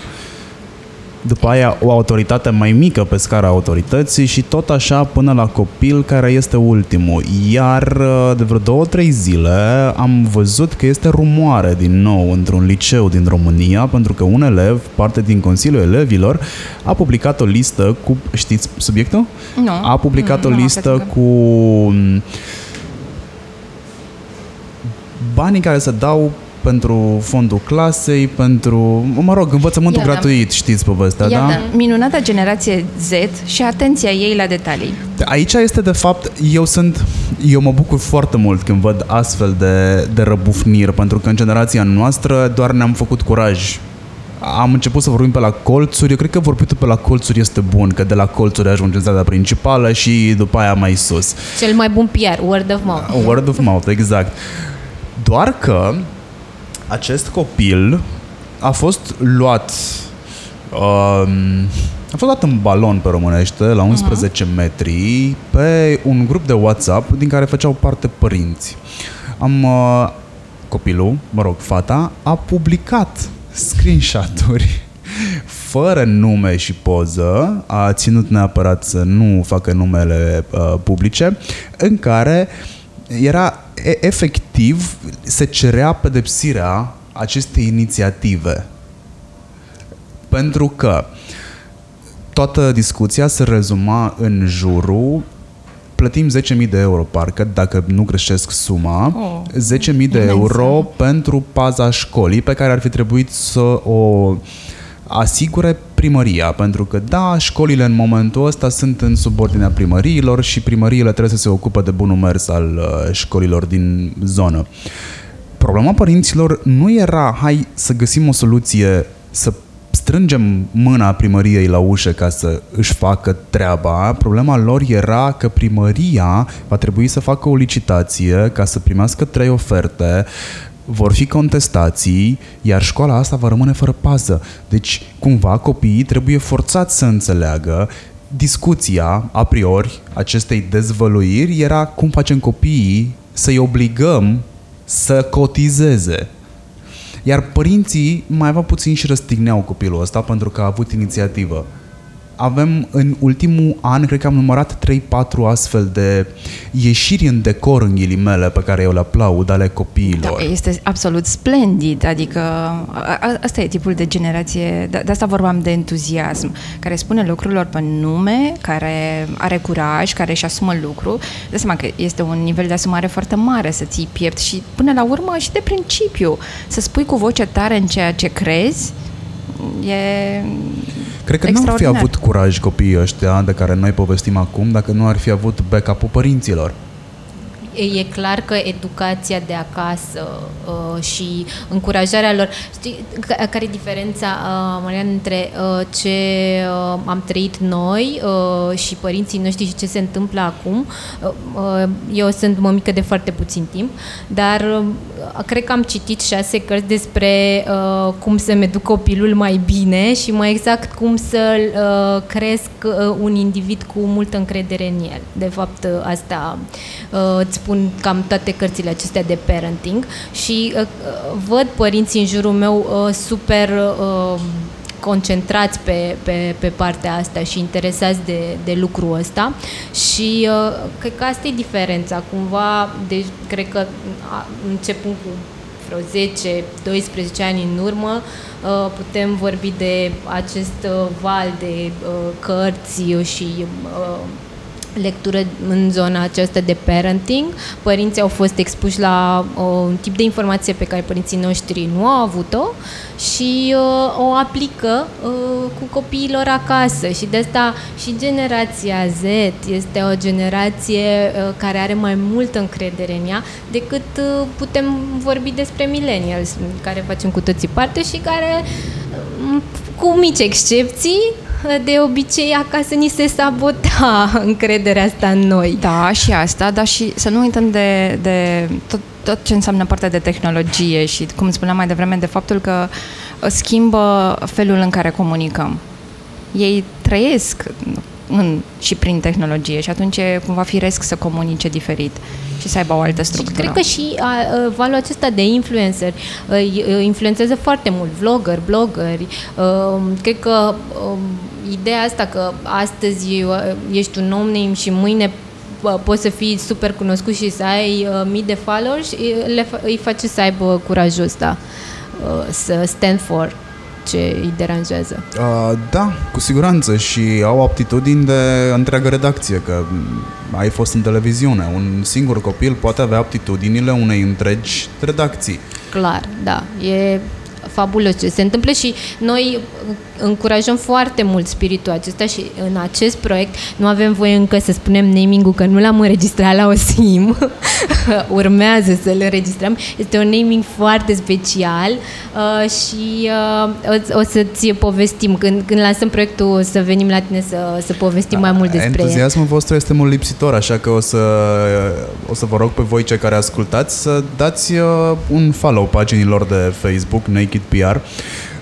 după aia o autoritate mai mică pe scara autorității și tot așa până la copil care este ultimul. Iar uh, de vreo două, trei zile am văzut că este rumoare din nou într-un liceu din România pentru că un elev, parte din Consiliul Elevilor, a publicat o listă cu, știți subiectul? Nu. A publicat Mm, o nu am listă aflat încă. cu mm, banii care se dau pentru fondul clasei, pentru, mă rog, învățământul Iată. gratuit, știți povestea, da? Iată, minunata generație Z și atenția ei la detalii. Aici este de fapt, eu sunt, eu mă bucur foarte mult când văd astfel de, de răbufniri, pentru că în generația noastră doar ne-am făcut curaj. Am început să vorbim pe la colțuri, eu cred că vorbitul pe la colțuri este bun, că de la colțuri ajunge în strada principală și după aia mai sus. Cel mai bun PR, word of mouth. Word of mouth, exact. Doar că acest copil a fost luat um, a fost dat în balon pe românește la 11 uh-huh. metri pe un grup de WhatsApp din care făceau parte părinți. Am uh, copilul, mă rog, fata a publicat screenshot-uri fără nume și poză, a ținut neapărat să nu facă numele uh, publice, în care era e- efectiv, se cerea pedepsirea acestei inițiative. Pentru că toată discuția se rezuma în jurul plătim 10.000 de euro, parcă, dacă nu greșesc suma, Oh, 10.000 de imensă. euro pentru paza școlii pe care ar fi trebuit să o asigure primăria, pentru că da, școlile în momentul ăsta sunt în subordinea primăriilor și primăriile trebuie să se ocupe de bunul mers al uh, școlilor din zonă. Problema părinților nu era hai să găsim o soluție să strângem mâna primăriei la ușă ca să își facă treaba. Problema lor era că primăria va trebui să facă o licitație ca să primească trei oferte, vor fi contestații, iar școala asta va rămâne fără pază. Deci, cumva, copiii trebuie forțați să înțeleagă discuția, a priori, acestei dezvăluiri era cum facem copiii să-i obligăm să cotizeze. Iar părinții mai aveau puțin și răstigneau copilul ăsta pentru că a avut inițiativă. Avem în ultimul an, cred că am numărat 3-4 astfel de ieșiri în decor în ghilimele pe care eu le aplaud ale copiilor. Da, este absolut splendid, adică a, a, asta e tipul de generație, de, de asta vorbeam de entuziasm, care spune lucrurilor pe nume, care are curaj, care își asumă lucru. De seama că este un nivel de asumare foarte mare să ții piept și până la urmă și de principiu, să spui cu voce tare în ceea ce crezi, e Cred că nu ar fi extraordinar. avut curaj copiii ăștia de care noi povestim acum dacă nu ar fi avut backup-ul părinților. E e clar că educația de acasă uh, și încurajarea lor... Știi ca- care e diferența, uh, Marian, între uh, ce uh, am trăit noi uh, și părinții noștri și ce se întâmplă acum? Uh, uh, eu sunt mămică de foarte puțin timp, dar uh, cred că am citit șase cărți despre uh, cum să-mi educ copilul mai bine și mai exact cum să uh, cresc uh, un individ cu multă încredere în el. De fapt, uh, asta uh, îți spun cam toate cărțile acestea de parenting și uh, uh, văd părinții în jurul meu uh, super uh, concentrați pe, pe, pe partea asta și interesați de, de lucrul ăsta și uh, cred că asta e diferența. Cumva, deci, cred că a, începând cu vreo 10-12 ani în urmă, uh, putem vorbi de acest uh, val de uh, cărți și uh, lectură în zona aceasta de parenting. Părinții au fost expuși la uh, un tip de informație pe care părinții noștri nu au avut-o și uh, o aplică uh, cu copiilor acasă și de asta și generația Z este o generație uh, care are mai multă încredere în ea decât uh, putem vorbi despre millennials, care facem cu toții parte și care uh, cu mici excepții, de obicei acasă ni se sabota încrederea asta în noi. Da, și asta, dar și să nu uităm de, de tot, tot ce înseamnă partea de tehnologie și, cum spuneam mai devreme, de faptul că uh, schimbă felul în care comunicăm. Ei trăiesc în, și prin tehnologie și atunci e cumva firesc să comunice diferit și să aibă o altă Și structură. cred că și a, a, valul acesta de influencer îi, îi influențează foarte mult vlogger, bloggeri. Uh, cred că uh, ideea asta că astăzi uh, ești un om name și mâine uh, poți să fii super cunoscut și să ai uh, mii de followers, îi- le, fa- îi face să aibă curajul ăsta uh, să stand for ce îi deranjează. Uh, da, cu siguranță și au aptitudini de întreagă redacție, că mm, ai fost în televiziune. Un singur copil poate avea aptitudinile unei întregi redacții. Clar, da. E fabulos ce se întâmplă și noi încurajăm foarte mult spiritul acesta și în acest proiect nu avem voie încă să spunem naming-ul că nu l-am înregistrat la OSIM, urmează să-l înregistrăm. Este un naming foarte special uh, și uh, o, o să-ți povestim. Când, când lansăm proiectul o să venim la tine să, să povestim mai mult despre Entuziasmul vostru este mult lipsitor, așa că o să, o să vă rog pe voi cei care ascultați să dați uh, un follow paginilor de Facebook Naked PR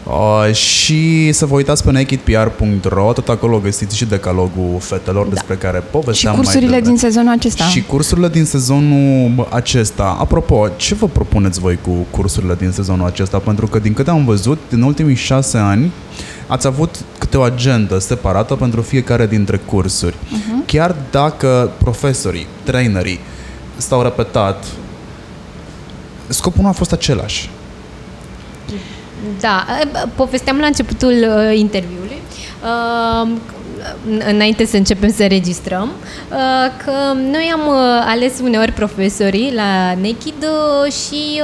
Uh, și să vă uitați pe nakedpr.ro, tot acolo găsiți și decalogul fetelor da. despre care povesteam Și cursurile mai din sezonul acesta. Și cursurile din sezonul acesta. Apropo, ce vă propuneți voi cu cursurile din sezonul acesta? Pentru că din câte am văzut, din ultimii șase ani, ați avut câte o agendă separată pentru fiecare dintre cursuri. Uh-huh. Chiar dacă profesorii, trainerii stau repetat, scopul nu a fost același. Da, povesteam la începutul uh, interviului uh, înainte să începem să registrăm, uh, că noi am uh, ales uneori profesorii la Naked uh, și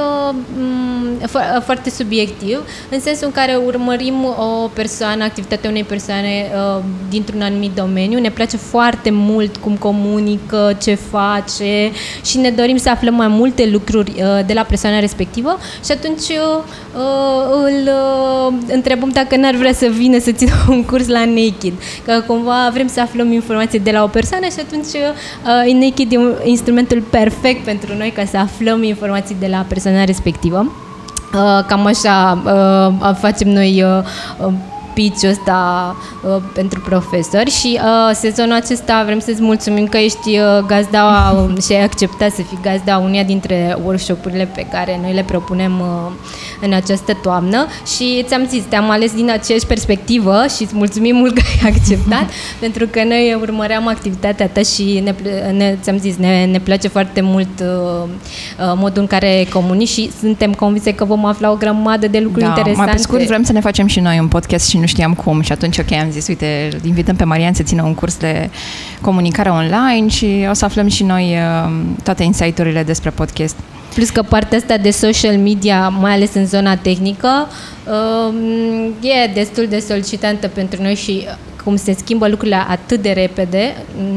foarte subiectiv, în sensul în care urmărim o persoană, activitatea unei persoane dintr-un anumit domeniu. Ne place foarte mult cum comunică, ce face și ne dorim să aflăm mai multe lucruri de la persoana respectivă și atunci îl întrebăm dacă n-ar vrea să vină să țină un curs la Naked. Că cumva vrem să aflăm informații de la o persoană și atunci uh, Naked e instrumentul perfect pentru noi ca să aflăm informații de la persoana respectivă. Uh, cam așa uh, facem noi uh, pitch-ul ăsta uh, pentru profesori și uh, sezonul acesta vrem să-ți mulțumim că ești uh, gazda uh, și ai acceptat să fii gazda unia dintre workshop-urile pe care noi le propunem uh, în această toamnă și ți-am zis, te-am ales din aceeași perspectivă și îți mulțumim mult că ai acceptat pentru că noi urmăream activitatea ta și ne, ne, ți-am zis, ne, ne place foarte mult uh, uh, modul în care comunici și suntem convinse că vom afla o grămadă de lucruri da, interesante. Mai pe scurt, vrem să ne facem și noi un podcast și nu știam cum și atunci, ok, am zis, uite, invităm pe Marian să țină un curs de comunicare online și o să aflăm și noi uh, toate insight-urile despre podcast. Plus că partea asta de social media, mai ales în zona tehnică, uh, e destul de solicitantă pentru noi și cum se schimbă lucrurile atât de repede,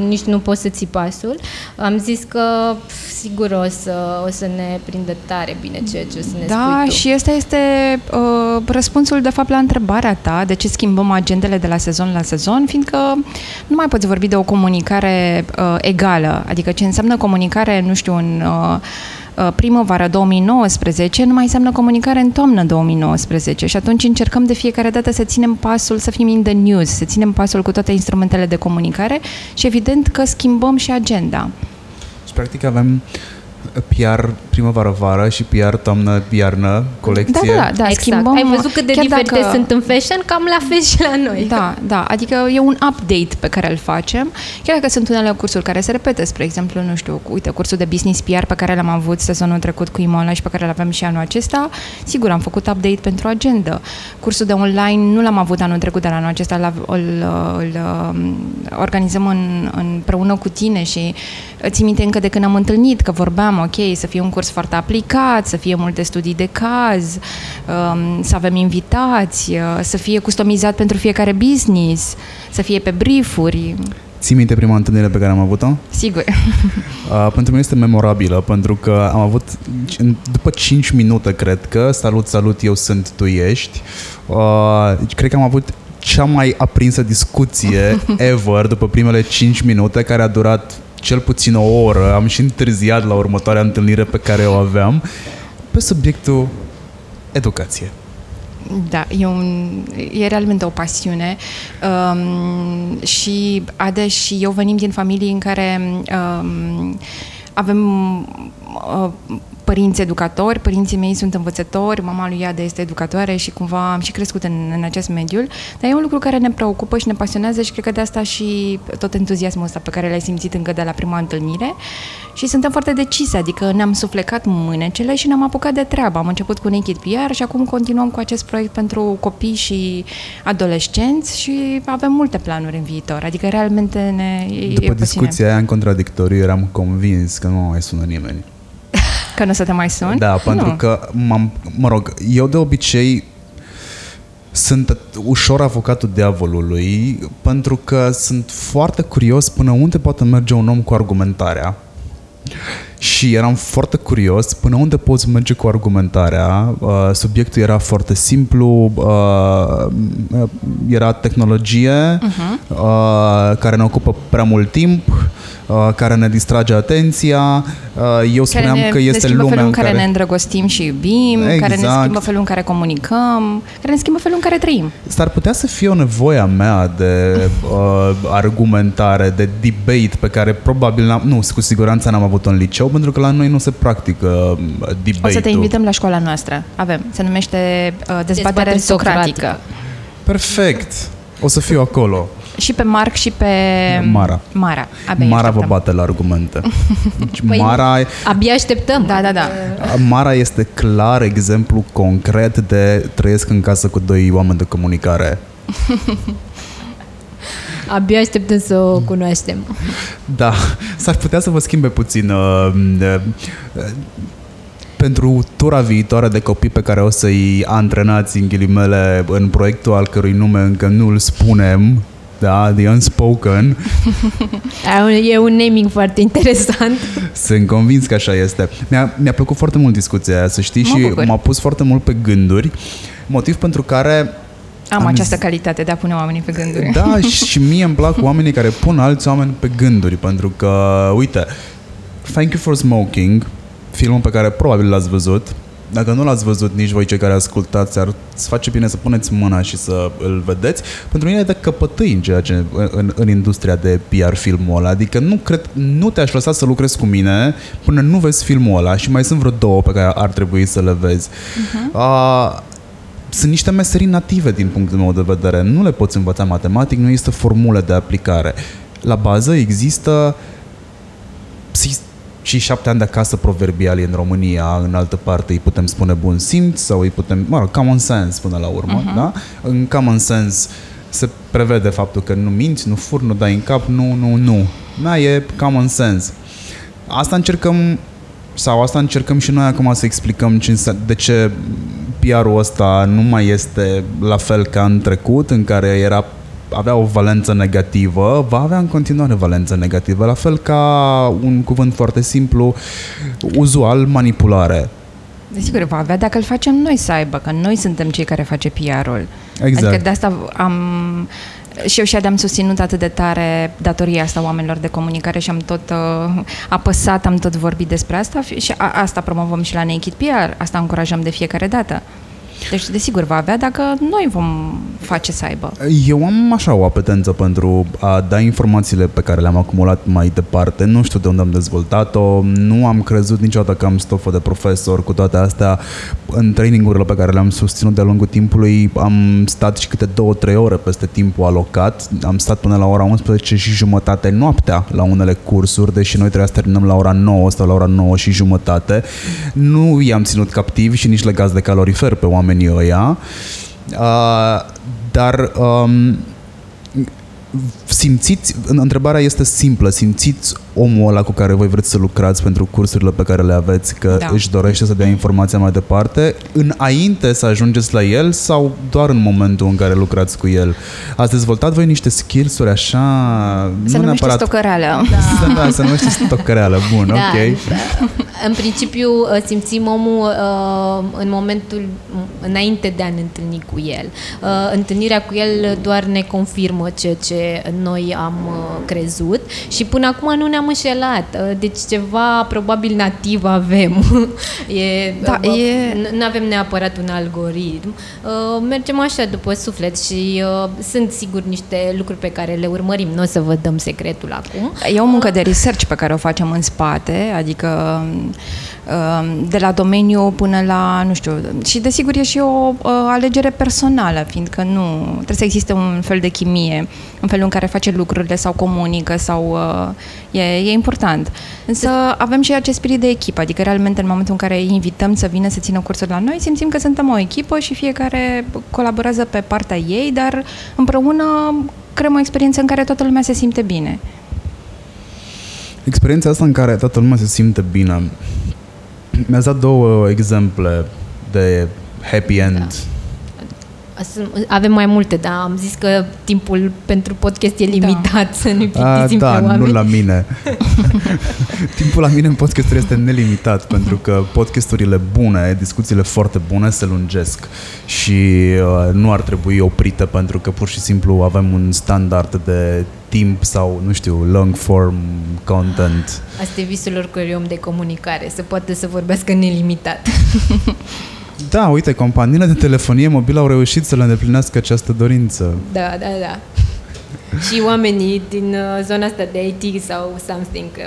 nici nu poți să ții pasul, am zis că sigur o să, o să ne prindă tare bine ceea ce o să ne Da, spui tu. și ăsta este uh, răspunsul de fapt la întrebarea ta, de ce schimbăm agendele de la sezon la sezon, fiindcă nu mai poți vorbi de o comunicare uh, egală, adică ce înseamnă comunicare, nu știu, în... Uh, Uh, primăvara 2019 nu mai înseamnă comunicare în toamnă 2019 și atunci încercăm de fiecare dată să ținem pasul, să fim in the news, să ținem pasul cu toate instrumentele de comunicare și evident că schimbăm și agenda. Și practic avem PR primăvară-vară și PR toamnă-iarnă, colecție. Da, da, da, exact. schimbăm. Ai văzut cât de diferite dacă... sunt în fashion? Cam la fel și la noi. Da, da, adică e un update pe care îl facem, chiar dacă sunt unele cursuri care se repete, spre exemplu, nu știu, uite, cursul de business PR pe care l-am avut sezonul trecut cu Imola și pe care l avem și anul acesta, sigur, am făcut update pentru agenda. Cursul de online nu l-am avut anul trecut, dar anul acesta îl, îl, îl, îl um, organizăm în, împreună cu tine și ții minte încă de când am întâlnit că vorbeam, ok, să fie un curs foarte aplicat, să fie multe studii de caz, um, să avem invitați, uh, să fie customizat pentru fiecare business, să fie pe briefuri. Ții minte prima întâlnire pe care am avut-o? Sigur. Uh, pentru mine este memorabilă, pentru că am avut, după 5 minute, cred că, salut, salut, eu sunt, tu ești, uh, cred că am avut cea mai aprinsă discuție ever după primele 5 minute, care a durat cel puțin o oră, am și întârziat la următoarea întâlnire pe care o aveam, pe subiectul educație. Da, e, un, e realmente o pasiune um, și Ade și eu venim din familii în care um, avem uh, părinți educatori, părinții mei sunt învățători, mama lui Iade este educatoare și cumva am și crescut în, în acest mediu, dar e un lucru care ne preocupă și ne pasionează și cred că de asta și tot entuziasmul ăsta pe care l-ai simțit încă de la prima întâlnire și suntem foarte decise, adică ne-am suflecat mânecele și ne-am apucat de treabă. Am început cu Naked PR și acum continuăm cu acest proiect pentru copii și adolescenți și avem multe planuri în viitor, adică realmente ne După discuția aia în contradictoriu eram convins că nu mai sună nimeni. Că nu o să te mai suni? Da, pentru nu. că, m-am, mă rog, eu de obicei sunt ușor avocatul diavolului pentru că sunt foarte curios până unde poate merge un om cu argumentarea. Și eram foarte curios până unde poți merge cu argumentarea. Uh, subiectul era foarte simplu, uh, era tehnologie uh-huh. uh, care ne ocupă prea mult timp, uh, care ne distrage atenția. Uh, eu spuneam care ne, că este ne lumea felul în care, care ne îndrăgostim și iubim, Exact. care ne schimbă felul în care comunicăm, care ne schimbă felul în care trăim. S-ar putea să fie o nevoie a mea de uh, argumentare, de debate pe care probabil n-am, nu, cu siguranță n-am avut în liceu, pentru că la noi nu se practică uh, debate-ul. O să te invităm la școala noastră. Avem. Se numește uh, dezbatere Dezbatere socratică. socratică. Perfect! O să fiu acolo. Și pe Marc și pe Mara. Mara. Abia Mara vă așteptăm. bate la argumente. Deci Păi- Mara, Abia așteptăm. Da, da, da. Mara este clar exemplu concret de trăiesc în casă cu doi oameni de comunicare. Abia așteptăm să o cunoaștem. Da, s-ar putea să vă schimbe puțin uh, uh, uh, pentru tura viitoare de copii pe care o să-i antrenați în ghilimele în proiectul al cărui nume încă nu îl spunem, da, The Unspoken, E un naming foarte interesant. sunt convins că așa este. Mi-a, mi-a plăcut foarte mult discuția aia, să știi, Mă și bucur. m-a pus foarte mult pe gânduri, motiv pentru care Am, Am această zis- calitate de a pune oamenii pe gânduri. Da, și mie îmi plac oamenii care pun alți oameni pe gânduri, pentru că, uite, Thank You for Smoking, filmul pe care probabil l-ați văzut, dacă nu l-ați văzut nici voi cei care ascultați, ar face bine să puneți mâna și să îl vedeți. Pentru mine e de căpătâi în, ceea ce, în, în industria de PR filmul ăla. Adică nu cred, nu te-aș lăsa să lucrezi cu mine până nu vezi filmul ăla și mai sunt vreo două pe care ar trebui să le vezi. Uh-huh. Uh, sunt niște meserii native din punctul meu de vedere. Nu le poți învăța matematic, nu există formule de aplicare. La bază există și- și șapte ani de acasă proverbiali în România, în altă parte îi putem spune bun simț sau îi putem, mă rog, common sense până la urmă, uh-huh. da? În common sense se prevede faptul că nu minți, nu furi, nu dai în cap, nu, nu, nu. Da, e common sense. Asta încercăm sau asta încercăm și noi acum să explicăm ce, înse- de ce PR-ul ăsta nu mai este la fel ca în trecut, în care era avea o valență negativă, va avea în continuare valență negativă, la fel ca un cuvânt foarte simplu, uzual, manipulare. Desigur, va avea dacă îl facem noi să aibă, că noi suntem cei care face PR-ul. Exact. Adică de asta am... Și eu și am susținut atât de tare datoria asta oamenilor de comunicare și am tot uh, apăsat, am tot vorbit despre asta fi- și a, asta promovăm și la Naked PR, asta încurajăm de fiecare dată. Deci, desigur, va avea dacă noi vom face să aibă. Eu am așa o apetență pentru a da informațiile pe care le-am acumulat mai departe. Nu știu de unde am dezvoltat-o, nu am crezut niciodată că am stofă de profesor. Cu toate astea, în trainingurile pe care le-am susținut de-a lungul timpului, am stat și câte două, trei ore peste timpul alocat. Am stat până la ora 11 și jumătate noaptea la unele cursuri, deși noi trebuia să terminăm la ora 9 sau la ora 9 și jumătate. Nu i-am ținut captivi și nici legați de calorifer pe oamenii ăia. Uh, dar um, simțiți, întrebarea este simplă, simțiți omul ăla cu care voi vreți să lucrați pentru cursurile pe care le aveți, că Da. da. își dorește să dea informația mai departe, înainte să ajungeți la el sau doar în momentul în care lucrați cu el? Ați dezvoltat voi niște skills-uri așa... Se nu numește neapărat... stocăreală. Da, da, se numește stocăreală. Bun, Da, ok. da. În principiu uh, simțim omul uh, în momentul înainte de a ne întâlni cu el. Uh, Întâlnirea cu el doar ne confirmă ceea ce ce noi am uh, crezut și până acum nu ne-am înșelat. Uh, deci ceva probabil nativ avem. e, Da, uh, e- Nu avem neapărat un algoritm. Uh, Mergem așa după suflet și uh, sunt sigur niște lucruri pe care le urmărim. Nu o să vă dăm secretul acum. E o muncă de research pe care o facem în spate, adică um, de la domeniu până la, nu știu, și desigur e și o uh, alegere personală, fiindcă nu, trebuie să existe un fel de chimie în felul în care face lucrurile sau comunică sau uh, e, e important. Însă avem și acest spirit de echipă, adică realmente în momentul în care îi invităm să vină să țină cursuri la noi, simțim că suntem o echipă și fiecare colaborează pe partea ei, dar împreună creăm o experiență în care toată lumea se simte bine. Experiența asta în care toată lumea se simte bine. Mi-ați dat două exemple de happy end. Da. Sunt- Avem mai multe, dar am zis că timpul pentru podcast e limitat, să nu A, plictisim da, pe oameni. nu la mine. Timpul la mine în podcasturi este nelimitat pentru că podcasturile bune, discuțiile foarte bune se lungesc și uh, nu ar trebui oprite pentru că pur și simplu avem un standard de timp sau, nu știu, long form content. Asta e visul oricărui om de comunicare, să poată să vorbească nelimitat. Da, uite, companiile de telefonie mobilă au reușit să le îndeplinească această dorință. Da, da, da. Și oamenii din uh, zona asta de IT sau something, că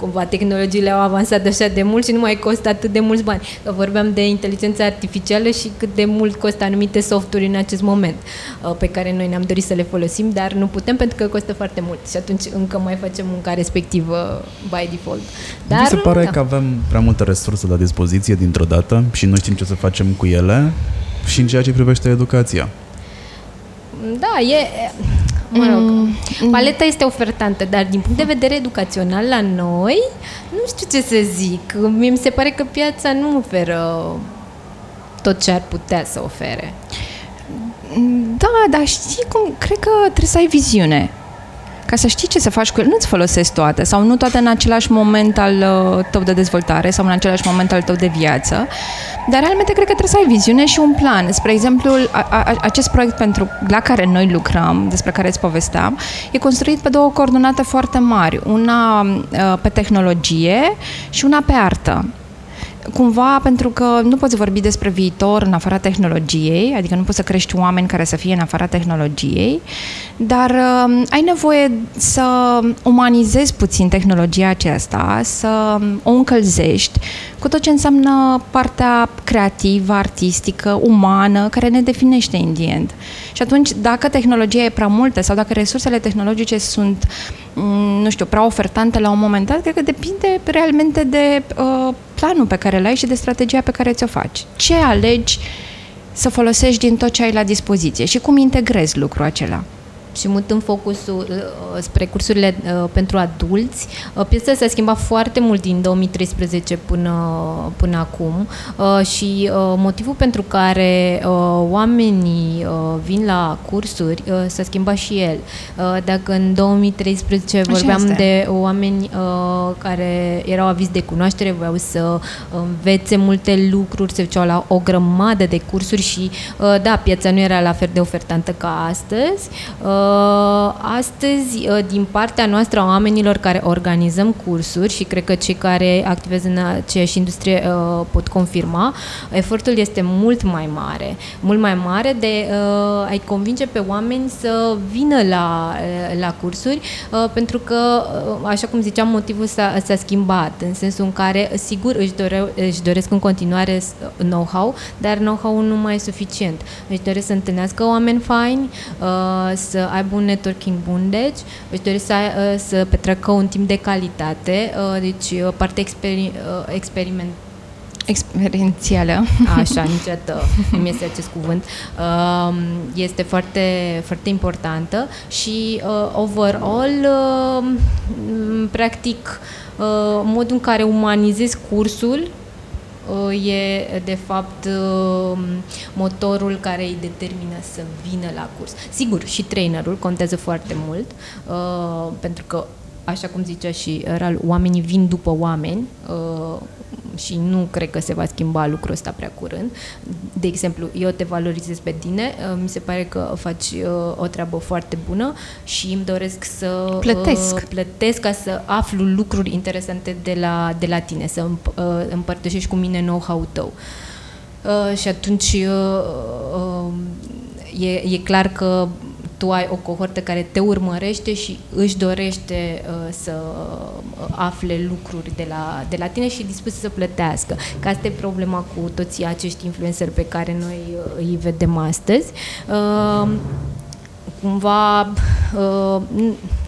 cumva tehnologiile au avansat așa de mult și nu mai costă atât de mulți bani. Că vorbeam de inteligența artificială și cât de mult costă anumite softuri în acest moment, uh, pe care noi ne-am dorit să le folosim, dar nu putem pentru că costă foarte mult și atunci încă mai facem munca respectivă by default. Dar, Mi se pare da. că avem prea multe resurse la dispoziție dintr-o dată și nu știm ce să facem cu ele și în ceea ce privește educația. Da, e... Mă rog, paleta este ofertantă, dar din punct de vedere educațional la noi, nu știu ce să zic. Mie mi se pare că piața nu oferă tot ce ar putea să ofere. Da, dar știi cum? Cred că trebuie să ai viziune. Ca să știi ce să faci cu el, nu-ți folosesc toate sau nu toate în același moment al uh, tău de dezvoltare sau în același moment al tău de viață, dar realmente cred că trebuie să ai viziune și un plan. Spre exemplu, a, a, acest proiect pentru, la care noi lucrăm, despre care îți povesteam, e construit pe două coordonate foarte mari, una uh, pe tehnologie și una pe artă cumva pentru că nu poți vorbi despre viitor în afara tehnologiei, adică nu poți să crești oameni care să fie în afara tehnologiei, dar uh, ai nevoie să umanizezi puțin tehnologia aceasta, să o încălzești cu tot ce înseamnă partea creativă, artistică, umană, care ne definește in the end. Și atunci, dacă tehnologia e prea multă sau dacă resursele tehnologice sunt, mm, nu știu, prea ofertante la un moment dat, cred că depinde realmente de uh, planul pe care îl ai și de strategia pe care ți-o faci. Ce alegi să folosești din tot ce ai la dispoziție și cum integrezi lucrul acela. Și mutând focusul uh, spre cursurile uh, pentru adulți. Uh, piesa s-a schimbat foarte mult din 2013 până, până acum uh, și uh, motivul pentru care uh, oamenii uh, vin la cursuri uh, s-a schimbat și el. Uh, dacă în 2013 vorbeam este. de oameni uh, care erau avizi de cunoaștere, voiau să învețe multe lucruri, se duceau la o grămadă de cursuri și uh, da, piața nu era la fel de ofertantă ca astăzi. Uh, Astăzi, uh, din partea noastră a oamenilor care organizăm cursuri și cred că cei care activează în aceeași industrie uh, pot confirma, efortul este mult mai mare. Mult mai mare de uh, a-i convinge pe oameni să vină la, uh, la cursuri, uh, pentru că, uh, așa cum ziceam, motivul s-a, s-a schimbat, în sensul în care, sigur, își, dore, își doresc în continuare s- know-how, dar know-how nu mai e suficient. Își doresc să întâlnească oameni faini, uh, să aibă un networking bun, deci, își doresc să, uh, să petreacă un timp de calitate, uh, deci uh, partea experi, uh, experiment Experiențială. Așa, niciodată nu mi este acest cuvânt. Um, Este foarte, foarte importantă și uh, overall, uh, practic, uh, modul în care umanizezi cursul uh, e de fapt uh, motorul care îi determină să vină la curs. Sigur, și trainerul contează foarte mult, uh, pentru că așa cum zicea și Ral, oamenii vin după oameni și nu cred că se va schimba lucrul ăsta prea curând. De exemplu, eu te valorizez pe tine, uh, mi se pare că faci uh, o treabă foarte bună și îmi doresc să uh, plătesc, plătesc ca să aflu lucruri interesante de la, de la tine, să împărtășești cu mine know-how tău. Și atunci e, e clar că tu ai o cohortă care te urmărește și își dorește uh, să uh, afle lucruri de la, de la tine și e dispus să plătească. Că asta e problema cu toți acești influenceri pe care noi uh, îi vedem astăzi. Uh, cumva uh,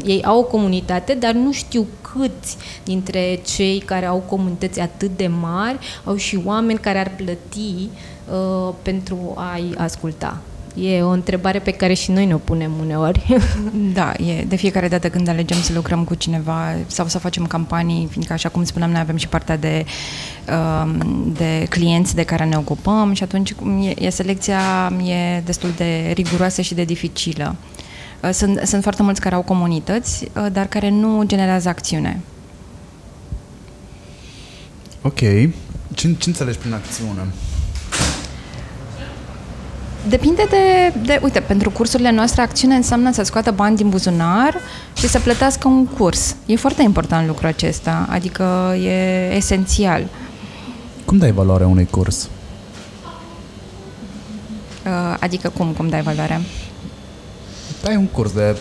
ei au o comunitate, dar nu știu câți dintre cei care au comunități atât de mari au și oameni care ar plăti uh, pentru a-i asculta. E o întrebare pe care și noi ne-o punem uneori. Da, e de fiecare dată când alegem să lucrăm cu cineva sau să facem campanii, fiindcă, așa cum spuneam, noi avem și partea de, um, de clienți de care ne ocupăm și atunci e, e selecția e destul de riguroasă și de dificilă. Uh, sunt, sunt foarte mulți care au comunități, uh, dar care nu generează acțiune. Ok. Ce, ce înțelegi prin acțiune? Depinde de, de, uite, pentru cursurile noastre, acțiune înseamnă să scoată bani din buzunar și să plătească un curs. E foarte important lucrul acesta, adică e esențial. Cum dai valoare unui curs? Uh, adică cum, cum dai valoare? Dai un curs de...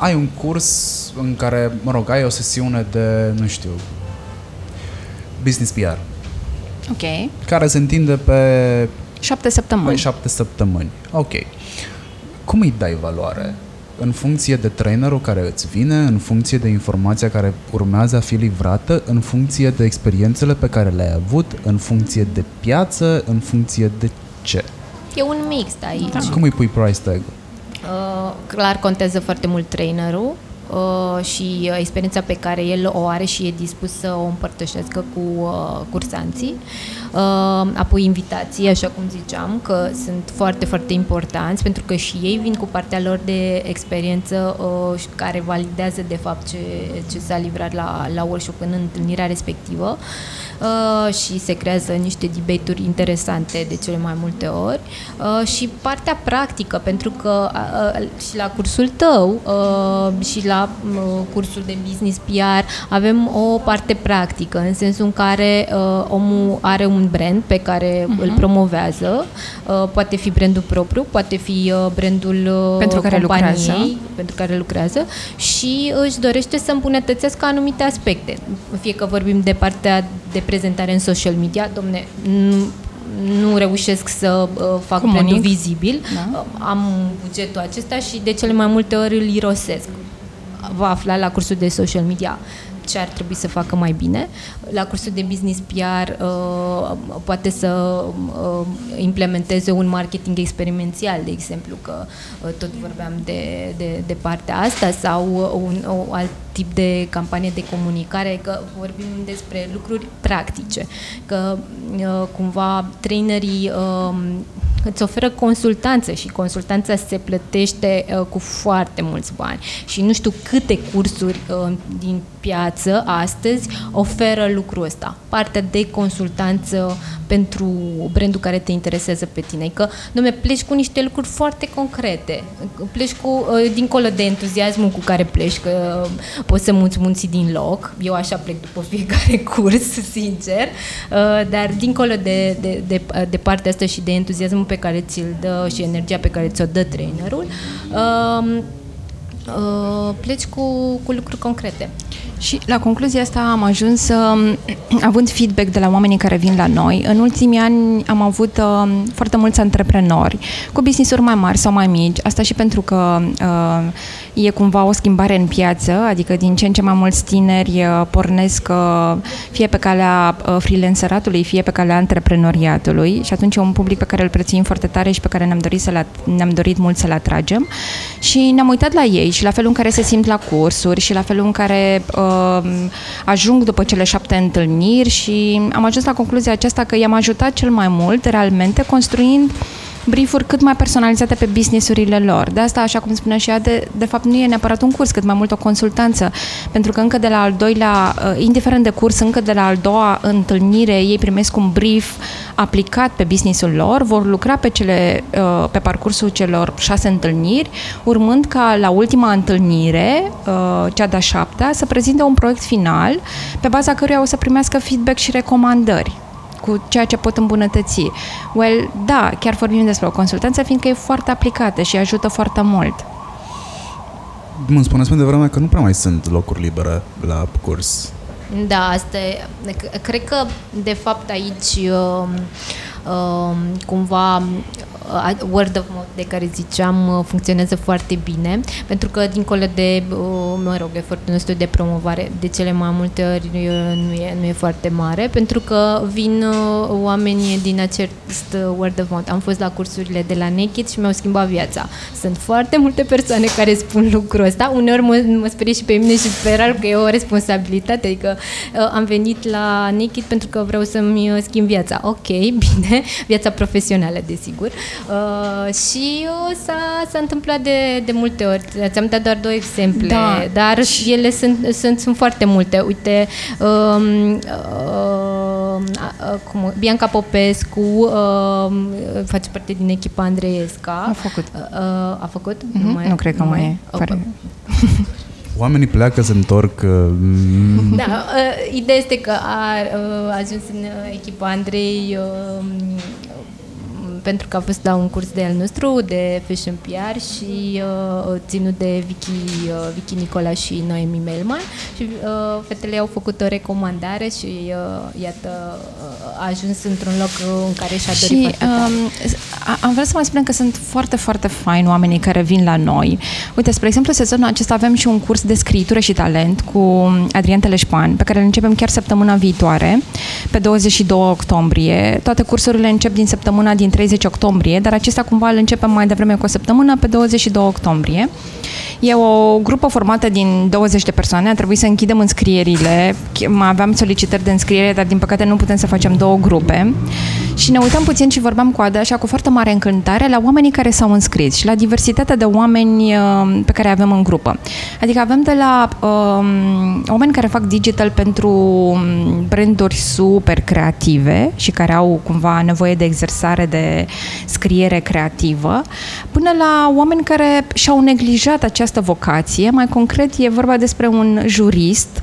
ai un curs în care, mă rog, ai o sesiune de, nu știu, business PR. Ok. Care se întinde pe Șapte săptămâni. Păi șapte săptămâni. Ok. Cum îi dai valoare? În funcție de trainerul care îți vine, în funcție de informația care urmează a fi livrată, în funcție de experiențele pe care le-ai avut, în funcție de piață, în funcție de ce? E un mix aici. Da. Cum îi pui price tag? Uh, clar contează foarte mult trainerul uh, și uh, experiența pe care el o are și e dispus să o împărtășească cu uh, cursanții. Uh, apoi invitații, așa cum ziceam, că sunt foarte, foarte importanți pentru că și ei vin cu partea lor de experiență uh, care validează de fapt ce, ce s-a livrat la, la workshop în întâlnirea respectivă uh, și se creează niște debate-uri interesante de cele mai multe ori uh, și partea practică, pentru că uh, uh și la cursul tău uh, și la uh, cursul de business PR avem o parte practică, în sensul în care uh, omul are un brand pe care uh-huh. îl promovează, uh, poate fi brandul propriu, poate fi uh, brandul uh, pentru care companiei lucrează. pentru care lucrează și își dorește să îmbunătățească anumite aspecte. Fie că vorbim de partea de prezentare în social media, domne, nu, nu reușesc să uh, fac Comunic. brandul vizibil, da. uh, am bugetul acesta și de cele mai multe ori îl irosesc. Va afla la cursul de social media ce ar trebui să facă mai bine. La cursul de business PR uh, poate să uh, implementeze un marketing experimențial, de exemplu, că uh, tot vorbeam de, de, de partea asta, sau un, un alt tip de campanie de comunicare, că vorbim despre lucruri practice, că uh, cumva trainerii uh, îți oferă consultanță și consultanța se plătește uh, cu foarte mulți bani. Și nu știu câte cursuri uh, din piață astăzi oferă lucrul ăsta, partea de consultanță pentru brandul care te interesează pe tine. Că, domne, pleci cu niște lucruri foarte concrete, pleci cu, uh, dincolo de entuziasmul cu care pleci, că uh, poți să muți munții din loc, eu așa plec după fiecare curs, sincer, uh, dar dincolo de, de, de, de partea asta și de entuziasmul pe care ți-l dă și energia pe care ți-o dă trainerul, pleci cu, cu lucruri concrete. Și la concluzia asta am ajuns, uh, având feedback de la oamenii care vin la noi. În ultimii ani am avut uh, foarte mulți antreprenori cu business-uri mai mari sau mai mici. Asta și pentru că uh, e cumva o schimbare în piață, adică din ce în ce mai mulți tineri uh, pornesc uh, fie pe calea uh, freelanceratului, fie pe calea antreprenoriatului. Și atunci e un public pe care îl prețuim foarte tare și pe care ne-am dorit, să ne-am dorit mult să-l atragem. Și ne-am uitat la ei și la felul în care se simt la cursuri și la felul în care uh, ajung după cele șapte întâlniri și am ajuns la concluzia aceasta că i-am ajutat cel mai mult realmente construind briefuri cât mai personalizate pe businessurile lor. De asta, așa cum spunea și ea, de, de fapt nu e neapărat un curs, cât mai mult o consultanță, pentru că încă de la al doilea, uh, indiferent de curs, încă de la al doua întâlnire, ei primesc un brief aplicat pe businessul lor, vor lucra pe, cele, uh, pe parcursul celor șase întâlniri, urmând ca la ultima întâlnire, uh, cea de-a șaptea, să prezinte un proiect final pe baza căruia o să primească feedback și recomandări cu ceea ce pot îmbunătăți. Well, da, chiar vorbim despre o consultanță, fiindcă e foarte aplicată și ajută foarte mult. Mă spuneți mai devreme că nu prea mai sunt locuri libere la curs. Da, asta e, cred că de fapt aici uh, uh, cumva word of mouth de care ziceam uh, funcționează foarte bine, pentru că dincolo de, uh, mă rog, efortul nostru de promovare, de cele mai multe ori uh, nu e, nu e foarte mare, pentru că vin oamenii din acest word of mouth. Am fost la cursurile de la Naked și mi-au schimbat viața. Sunt foarte multe persoane care spun lucrul ăsta, uneori mă, mă sperie și pe mine și pe Ral că e o responsabilitate, adică am venit la Naked pentru că vreau să-mi schimb viața. Ok, bine, viața profesională, desigur. Uh, și uh, s-a, s-a întâmplat de, de multe ori. Ți-am dat doar două exemple, da. dar ele sunt, sunt, sunt foarte multe. Uite, um, uh, uh, cum, Bianca Popescu uh, face parte din echipa Andreesca. A făcut. Uh, uh, a făcut? Uh-huh. Nu, mai, nu cred că nu mai e. Okay. Oamenii pleacă, se întorc. Uh, da, uh, ideea este că a uh, ajuns în echipa Andrei uh, pentru că a fost la un curs de al nostru de Fashion PR și uh, ținut de Vicky, uh, Vicky Nicola și Noemi Melman și uh, fetele au făcut o recomandare și uh, iată uh, a ajuns într-un loc în care și-a dorit și, foarte um, Am vrea să mai spunem că sunt foarte, foarte faini oamenii care vin la noi. Uite, spre exemplu, sezonul acesta avem și un curs de scritură și talent cu Adrian Teleșpan, pe care îl începem chiar săptămâna viitoare, pe 22 octombrie. Toate cursurile încep din săptămâna din 30 30 octombrie, dar acesta cumva îl începem mai devreme cu o săptămână, pe 22 octombrie. E o grupă formată din 20 de persoane, a trebuit să închidem înscrierile, mai aveam solicitări de înscriere, dar din păcate nu putem să facem două grupe. Și ne uitam puțin și vorbeam cu Ada așa cu foarte mare încântare la oamenii care s-au înscris și la diversitatea de oameni uh, pe care avem în grupă. Adică avem de la um, oameni care fac digital pentru um, branduri super creative și care au cumva nevoie de exersare de scriere creativă, până la oameni care și-au neglijat această vocație. Mai concret, e vorba despre un jurist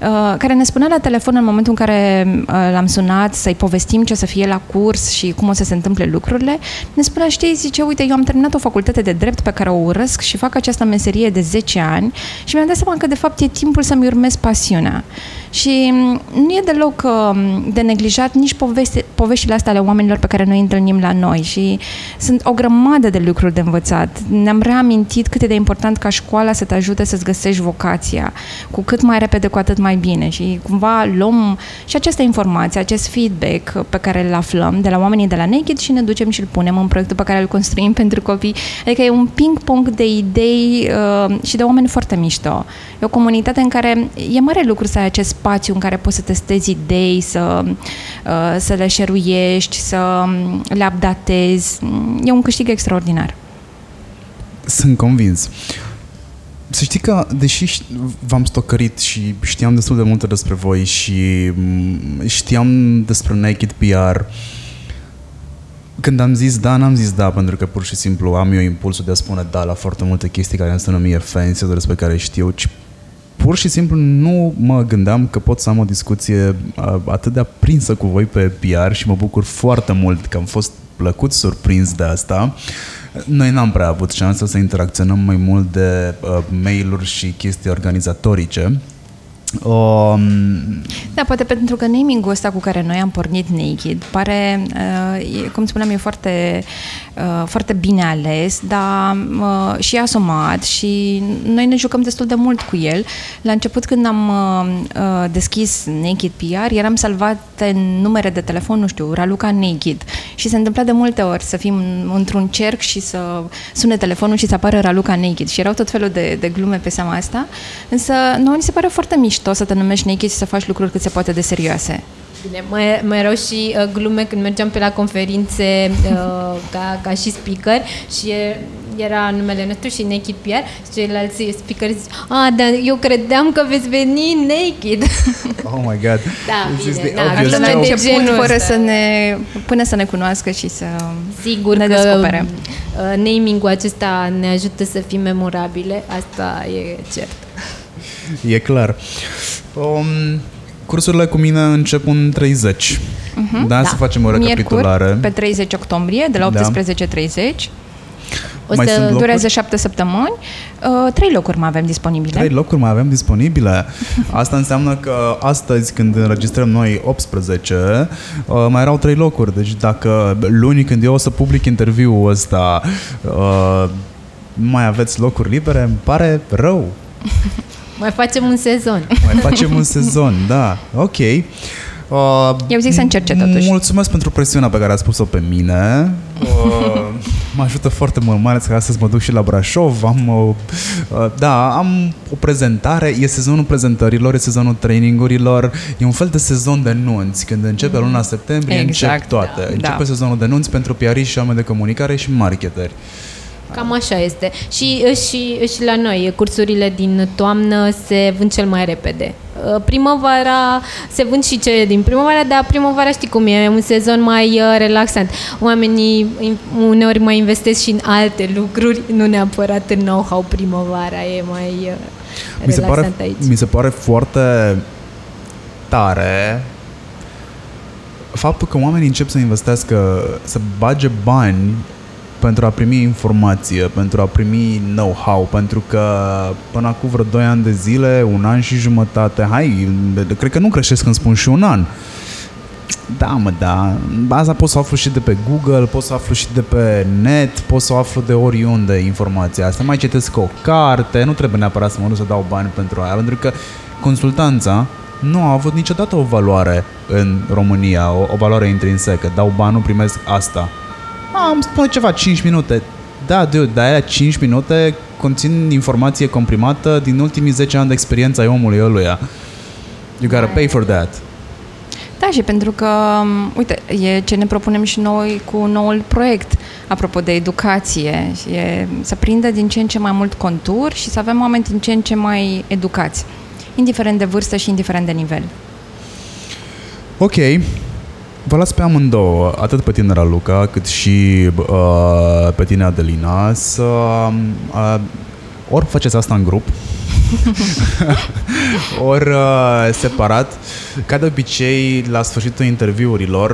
Uh, care ne spunea la telefon în momentul în care uh, l-am sunat să-i povestim ce o să fie la curs și cum o să se întâmple lucrurile, ne spunea, știi, zice, uite, eu am terminat o facultate de drept pe care o urăsc și fac această meserie de 10 ani și mi-am dat seama că, de fapt, e timpul să-mi urmez pasiunea. Și mm, nu e deloc uh, de neglijat nici poveste, poveștile astea ale oamenilor pe care noi întâlnim la noi și sunt o grămadă de lucruri de învățat. Ne-am reamintit cât e de important ca școala să te ajute să-ți găsești vocația. Cu cât mai repede, cu atât mai bine și cumva luăm și această informație, acest feedback pe care îl aflăm de la oamenii de la Naked și ne ducem și îl punem în proiectul pe care îl construim pentru copii. Adică e un ping-pong de idei uh, și de oameni foarte mișto. E o comunitate în care e mare lucru să ai acest spațiu în care poți să testezi idei, să, uh, să le șeruiești, să um, le updatezi. E un câștig extraordinar. Sunt convins. Să știi că, deși v-am stocărit și știam destul de multe despre voi și mm, știam despre Naked PR, când am zis da, n-am zis da, pentru că pur și simplu am eu impulsul de a spune da la foarte multe chestii care îmi sună mie fancy, despre care știu, ci pur și simplu nu mă gândeam că pot să am o discuție atât de aprinsă cu voi pe PR și mă bucur foarte mult că am fost plăcut surprins de asta. Noi n-am prea avut șansa să interacționăm mai mult de uh, mail-uri și chestii organizatorice, Um... Da, poate pentru că naming-ul ăsta cu care noi am pornit Naked pare, uh, cum spuneam, e foarte, uh, foarte bine ales, dar uh, și asumat și noi ne jucăm destul de mult cu el. La început când am uh, uh deschis Naked PR, eram salvate în numere de telefon, nu știu, Raluca Naked. Și se întâmpla de multe ori să fim într-un cerc și să sune telefonul și să apară Raluca Naked. Și erau tot felul de, de glume pe seama asta, însă nouă ni se pare foarte mișto mișto să te numești naked și să faci lucruri cât se poate de serioase. Bine, mai, mai erau și uh, glume când mergeam pe la conferințe uh, ca, ca și speaker și e, era numele nostru și Naked PR și ceilalți speakeri zic, a, dar eu credeam că veți veni naked. Oh my god. Da, This is bine, the da, obvious glume la de joke. început, genul fără ăsta. să ne, până să ne cunoască și să Sigur ne că descopere. uh, naming-ul acesta ne ajută să fim memorabile, asta e cert. E clar. Um, cursurile cu mine încep în 30. Da, să facem o recapitulare. Miercuri, pe 30 octombrie, de la Da. 18.30. O Mai să sunt locuri? Durează șapte săptămâni. Uh, trei locuri mai avem disponibile. Trei locuri mai avem disponibile. Asta înseamnă că astăzi, când înregistrăm noi 18, uh, mai erau trei locuri. Deci dacă luni, când eu o să public interviul ăsta, uh, nu mai aveți locuri libere, îmi pare rău. mai facem un sezon. Mai facem un sezon, da. Ok. Uh, Eu zic să încerce, totuși. Mulțumesc pentru presiunea pe care ați pus-o pe mine. Uh, mă ajută foarte mult, mai ales că astăzi mă duc și la Brașov. Am, uh, uh, da, am o prezentare, e sezonul prezentărilor, e sezonul trainingurilor, e un fel de sezon de nunți. Când începe luna septembrie, Exact, încep toate. da, Începe da. sezonul de nunți pentru piariști și oameni de comunicare și marketeri. Cam așa este. Și, și, și la noi, cursurile din toamnă se vând cel mai repede. Uh, Primăvara, se vând și cele din primăvară, dar primăvara știi cum e, e un sezon mai uh, relaxant. Oamenii in- uneori mai investesc și în alte lucruri, nu neapărat în know-how primăvara, e mai uh, Mi se, relaxant pare, aici. mi se pare foarte tare faptul că oamenii încep să investească, să bage bani pentru a primi informație, pentru a primi know-how, pentru că până acum vreo 2 ani de zile, un an și jumătate, hai, cred că nu creștesc când spun și un an. Da, mă, da. Asta pot să aflu și de pe Google, pot să aflu și de pe net, pot să aflu de oriunde informația asta. Mai citesc o carte, nu trebuie neapărat să mă duc să dau bani pentru aia, pentru că consultanța nu a avut niciodată o valoare în România, o, o valoare intrinsecă. Dau bani, nu primesc asta. A, îmi spune ceva, 5 minute. Da, dude, dar aia 5 minute conțin informație comprimată din ultimii 10 ani de experiență ai omului ăluia. You gotta pay for that. Da, și pentru că, um, uite, e ce ne propunem și noi cu noul proiect, apropo de educație, și e să prindă din ce în ce mai mult contur și să avem oameni din ce în ce mai educați, indiferent de vârstă și indiferent de nivel. Ok. Vă las pe amândouă, atât pe tine, Raluca, cât și uh, pe tine, Adelina, să uh, ori faceți asta în grup, ori uh, separat. Ca de obicei, la sfârșitul interviurilor,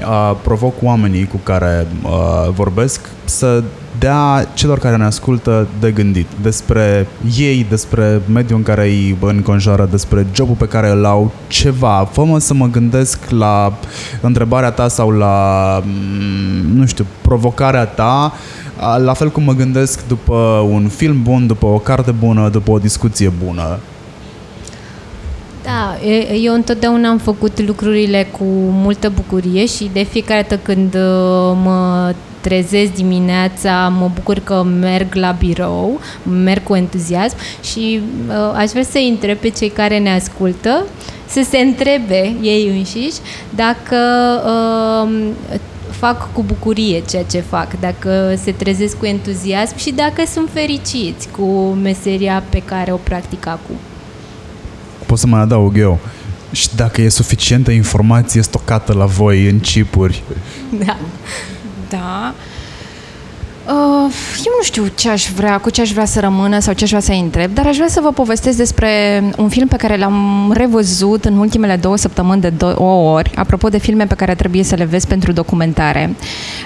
uh, provoc oamenii cu care uh, vorbesc să dea celor care ne ascultă de gândit despre ei, despre mediul în care îi înconjoară, despre jobul pe care îl au, ceva. Fă-mă să mă gândesc la întrebarea ta sau la, mm, nu știu, provocarea ta, a, la fel cum mă gândesc după un film bun, după o carte bună, după o discuție bună. Da, e- eu întotdeauna am făcut lucrurile cu multă bucurie și de fiecare dată când uh, mă trezesc dimineața, mă bucur că merg la birou, merg cu entuziasm și uh, aș vrea să întreb pe cei care ne ascultă să se întrebe ei înșiși dacă uh, fac cu bucurie ceea ce fac, dacă se trezesc cu entuziasm și dacă sunt fericiți cu meseria pe care o practic acum. Pot să mai adaug eu. Și dacă e suficientă informație stocată la voi în chipuri. Da. Da. Uh, eu nu știu ce aș vrea, cu ce aș vrea să rămână sau ce aș vrea să întreb, dar aș vrea să vă povestesc despre un film pe care l-am revăzut în ultimele două săptămâni de două ori, apropo de filme pe care trebuie să le vezi pentru documentare.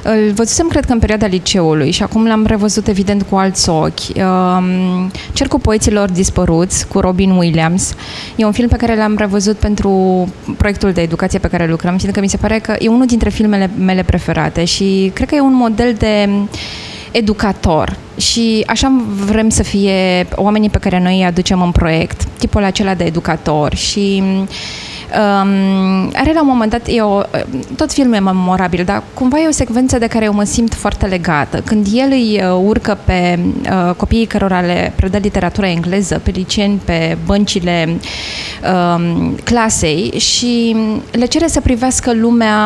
Îl văzusem, cred că, în perioada liceului și acum l-am revăzut, evident, cu alți ochi. Uh, Cercul poeților dispăruți, cu Robin Williams. E un film pe care l-am revăzut pentru proiectul de educație pe care lucrăm, fiindcă mi se pare că e unul dintre filmele mele preferate și cred că e un model de educator. Și așa vrem să fie oamenii pe care noi îi aducem în proiect, tipul acela de educator. Și Um, are la un moment dat, e o, tot filmul e memorabil, dar cumva e o secvență de care eu mă simt foarte legată. Când el îi uh, urcă pe uh, copiii cărora le predă literatura engleză, pe liceeni, pe băncile uh, clasei și le cere să privească lumea,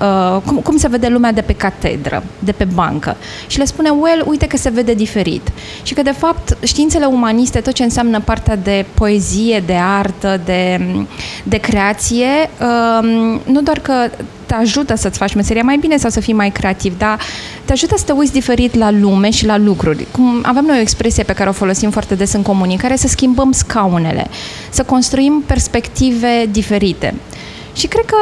uh, cum, cum se vede lumea de pe catedră, de pe bancă. Și le spune, well, uite că se vede diferit. Și că, de fapt, științele umaniste, tot ce înseamnă partea de poezie, de artă, de, de creație, um, nu doar că te ajută să-ți faci meseria mai bine sau să fii mai creativ, dar te ajută să te uiți diferit la lume și la lucruri. Cum avem noi o expresie pe care o folosim foarte des în comunicare, să schimbăm scaunele, să construim perspective diferite. Și cred că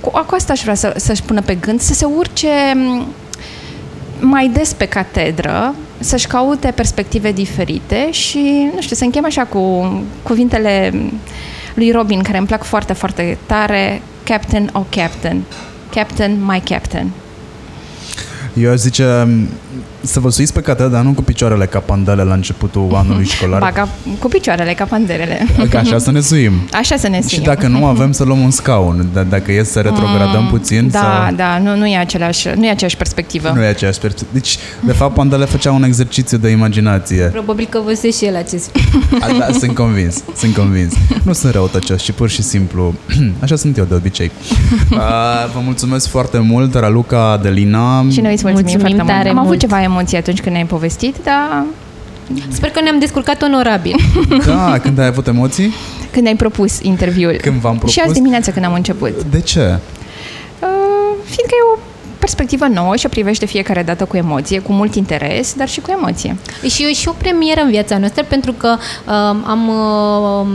cu, cu asta aș vrea să, să-și pună pe gând, să se urce mai des pe catedră, să-și caute perspective diferite și, nu știu, să închem așa cu cuvintele lui Robin, care îmi plac foarte, foarte tare, Captain, oh Captain, Captain, my Captain. Eu aș zice să vă suiți pe catedră, dar nu cu picioarele ca pandele la începutul anului școlar. Ba, ca, cu picioarele ca panderele. Ca așa să ne suim. Așa să ne suim. Și dacă nu avem să luăm un scaun, d- dacă e să retrogradăm mm, puțin Da, sau... da, nu, nu, e același, nu e aceeași perspectivă. Nu e aceeași perspectivă. Deci, de fapt, pandele făcea un exercițiu de imaginație. Probabil că vă și el acest A, da, sunt convins, sunt convins. Nu sunt răutăcios, ci pur și simplu, așa sunt eu de obicei. Uh, vă mulțumesc foarte mult, Raluca, Adelina. Și noi îți mulțumim, Mulțumim foarte tare mult. Am avut mult. ceva emoții atunci când ne-ai povestit, dar Sper că ne-am descurcat onorabil. Da, când ai avut emoții? când ai propus interviul. Când v-am propus? Și azi dimineața când am început. De ce? Uh, fiindcă e o perspectivă nouă și o privește fiecare dată cu emoție, cu mult interes, dar și cu emoție. Și e și o premieră în viața noastră pentru că uh, am uh,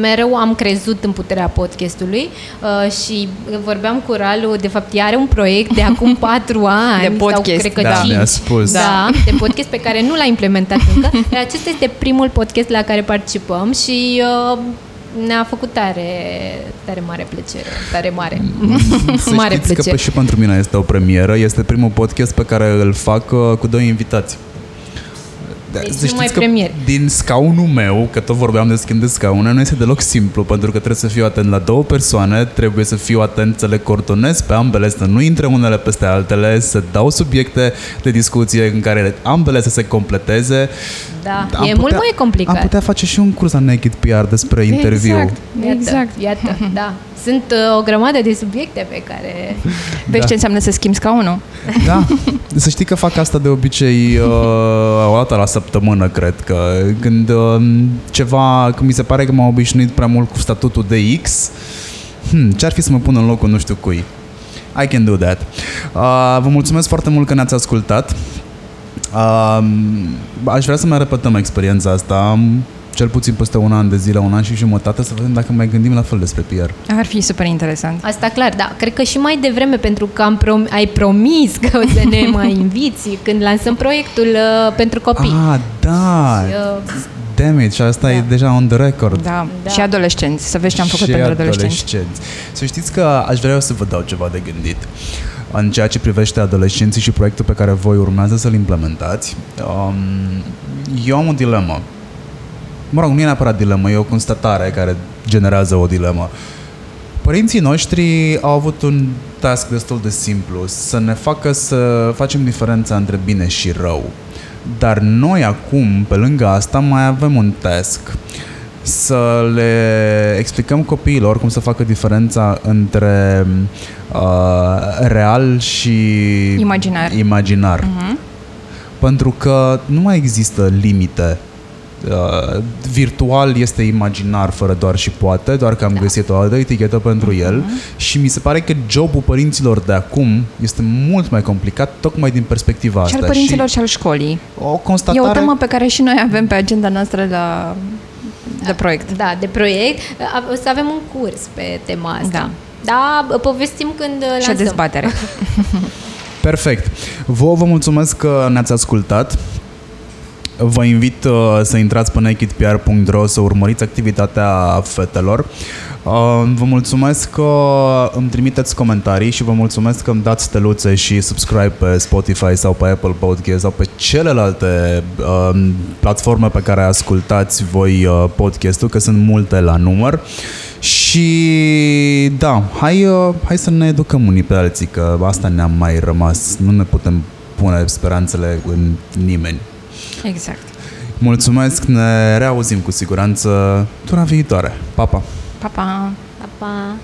mereu am crezut în puterea podcastului uh, și vorbeam cu Ralu, de fapt ea are un proiect de acum patru ani De podcast, sau cred că Da, cinci. mi-a spus. Da, de podcast pe care nu l-a implementat încă. Iar Acesta este primul podcast la care participăm și uh, ne-a făcut tare, tare mare plăcere, tare mare, Să mare știți că plăcere. pe, și pentru mine este o premieră. Este primul podcast pe care îl fac uh, cu doi invitați. Da, Deci să nu știți mai că premier. din scaunul meu, că tot vorbeam de schimb de scaune, nu este deloc simplu, pentru că trebuie să fiu atent la două persoane, trebuie să fiu atent să le coordonez pe ambele, să nu intre unele peste altele, să dau subiecte de discuție în care ambele să se completeze. Da, Am e mult mai complicat. Am putea face și un curs la Naked PR despre interviu. Exact, Iată, exact. Iată, da. Sunt uh, o grămadă de subiecte pe care... Vezi Da. ce înseamnă să schimbi scaunul? Da, să știi că fac asta de obicei uh, o dată la săptămână, cred că când uh, ceva, când mi se pare că m-am obișnuit prea mult cu statutul de X, hmm, ce-ar fi să mă pun în locul nu știu cui? I can do that. Uh, vă mulțumesc foarte mult că ne-ați ascultat. Uh, aș vrea să mai repetăm experiența asta cel puțin peste un an de zile, un an și jumătate, să vedem dacă mai gândim la fel despre PR. Ar fi super interesant. Asta clar, da. Cred că și mai devreme, pentru că am prom- ai promis că o să ne mai inviți când lansăm proiectul uh, pentru copii. Ah, da! Uh, Damn it, și asta e deja on the record. Da. Da. Și adolescenți, să vezi ce am făcut și pentru adolescenți. adolescenți. Să știți că aș vrea eu să vă dau ceva de gândit în ceea ce privește adolescenții și proiectul pe care voi urmează să-l implementați. Um, eu am o dilemă. Mă rog, nu e neapărat dilemă, e o constatare care generează o dilemă. Părinții noștri au avut un task destul de simplu, să ne facă să facem diferența între bine și rău. Dar noi acum, pe lângă asta, mai avem un task să le explicăm copiilor cum să facă diferența între uh, real și Imaginar. imaginar. Mhm. Pentru că nu mai există limite. Uh, virtual este imaginar fără doar și poate, doar că am da. găsit o altă etichetă pentru Mhm. el și mi se pare că jobul părinților de acum este mult mai complicat tocmai din perspectiva Și asta. al părinților și al școlii. o E constatare o temă pe care și noi avem pe agenda noastră la, de proiect. Da, de proiect. A- O să avem un curs pe tema asta. Da. Da, povestim când uh, Și o lansăm. dezbatere. Perfect. Vă vă mulțumesc că ne-ați ascultat. Vă invit uh, să intrați pe nakedpr.ro să urmăriți activitatea fetelor. Uh, vă mulțumesc că îmi trimiteți comentarii și vă mulțumesc că îmi dați steluțe și subscribe pe Spotify sau pe Apple Podcast sau pe celelalte uh, platforme pe care ascultați voi uh, podcastul, că sunt multe la număr. Și da, hai, uh, hai să ne educăm unii pe alții, că asta ne-am mai rămas. Nu ne putem pune speranțele în nimeni. Exact. Mulțumesc, ne reauzim cu siguranță tura viitoare. Pa, pa! Pa, pa! Pa, pa!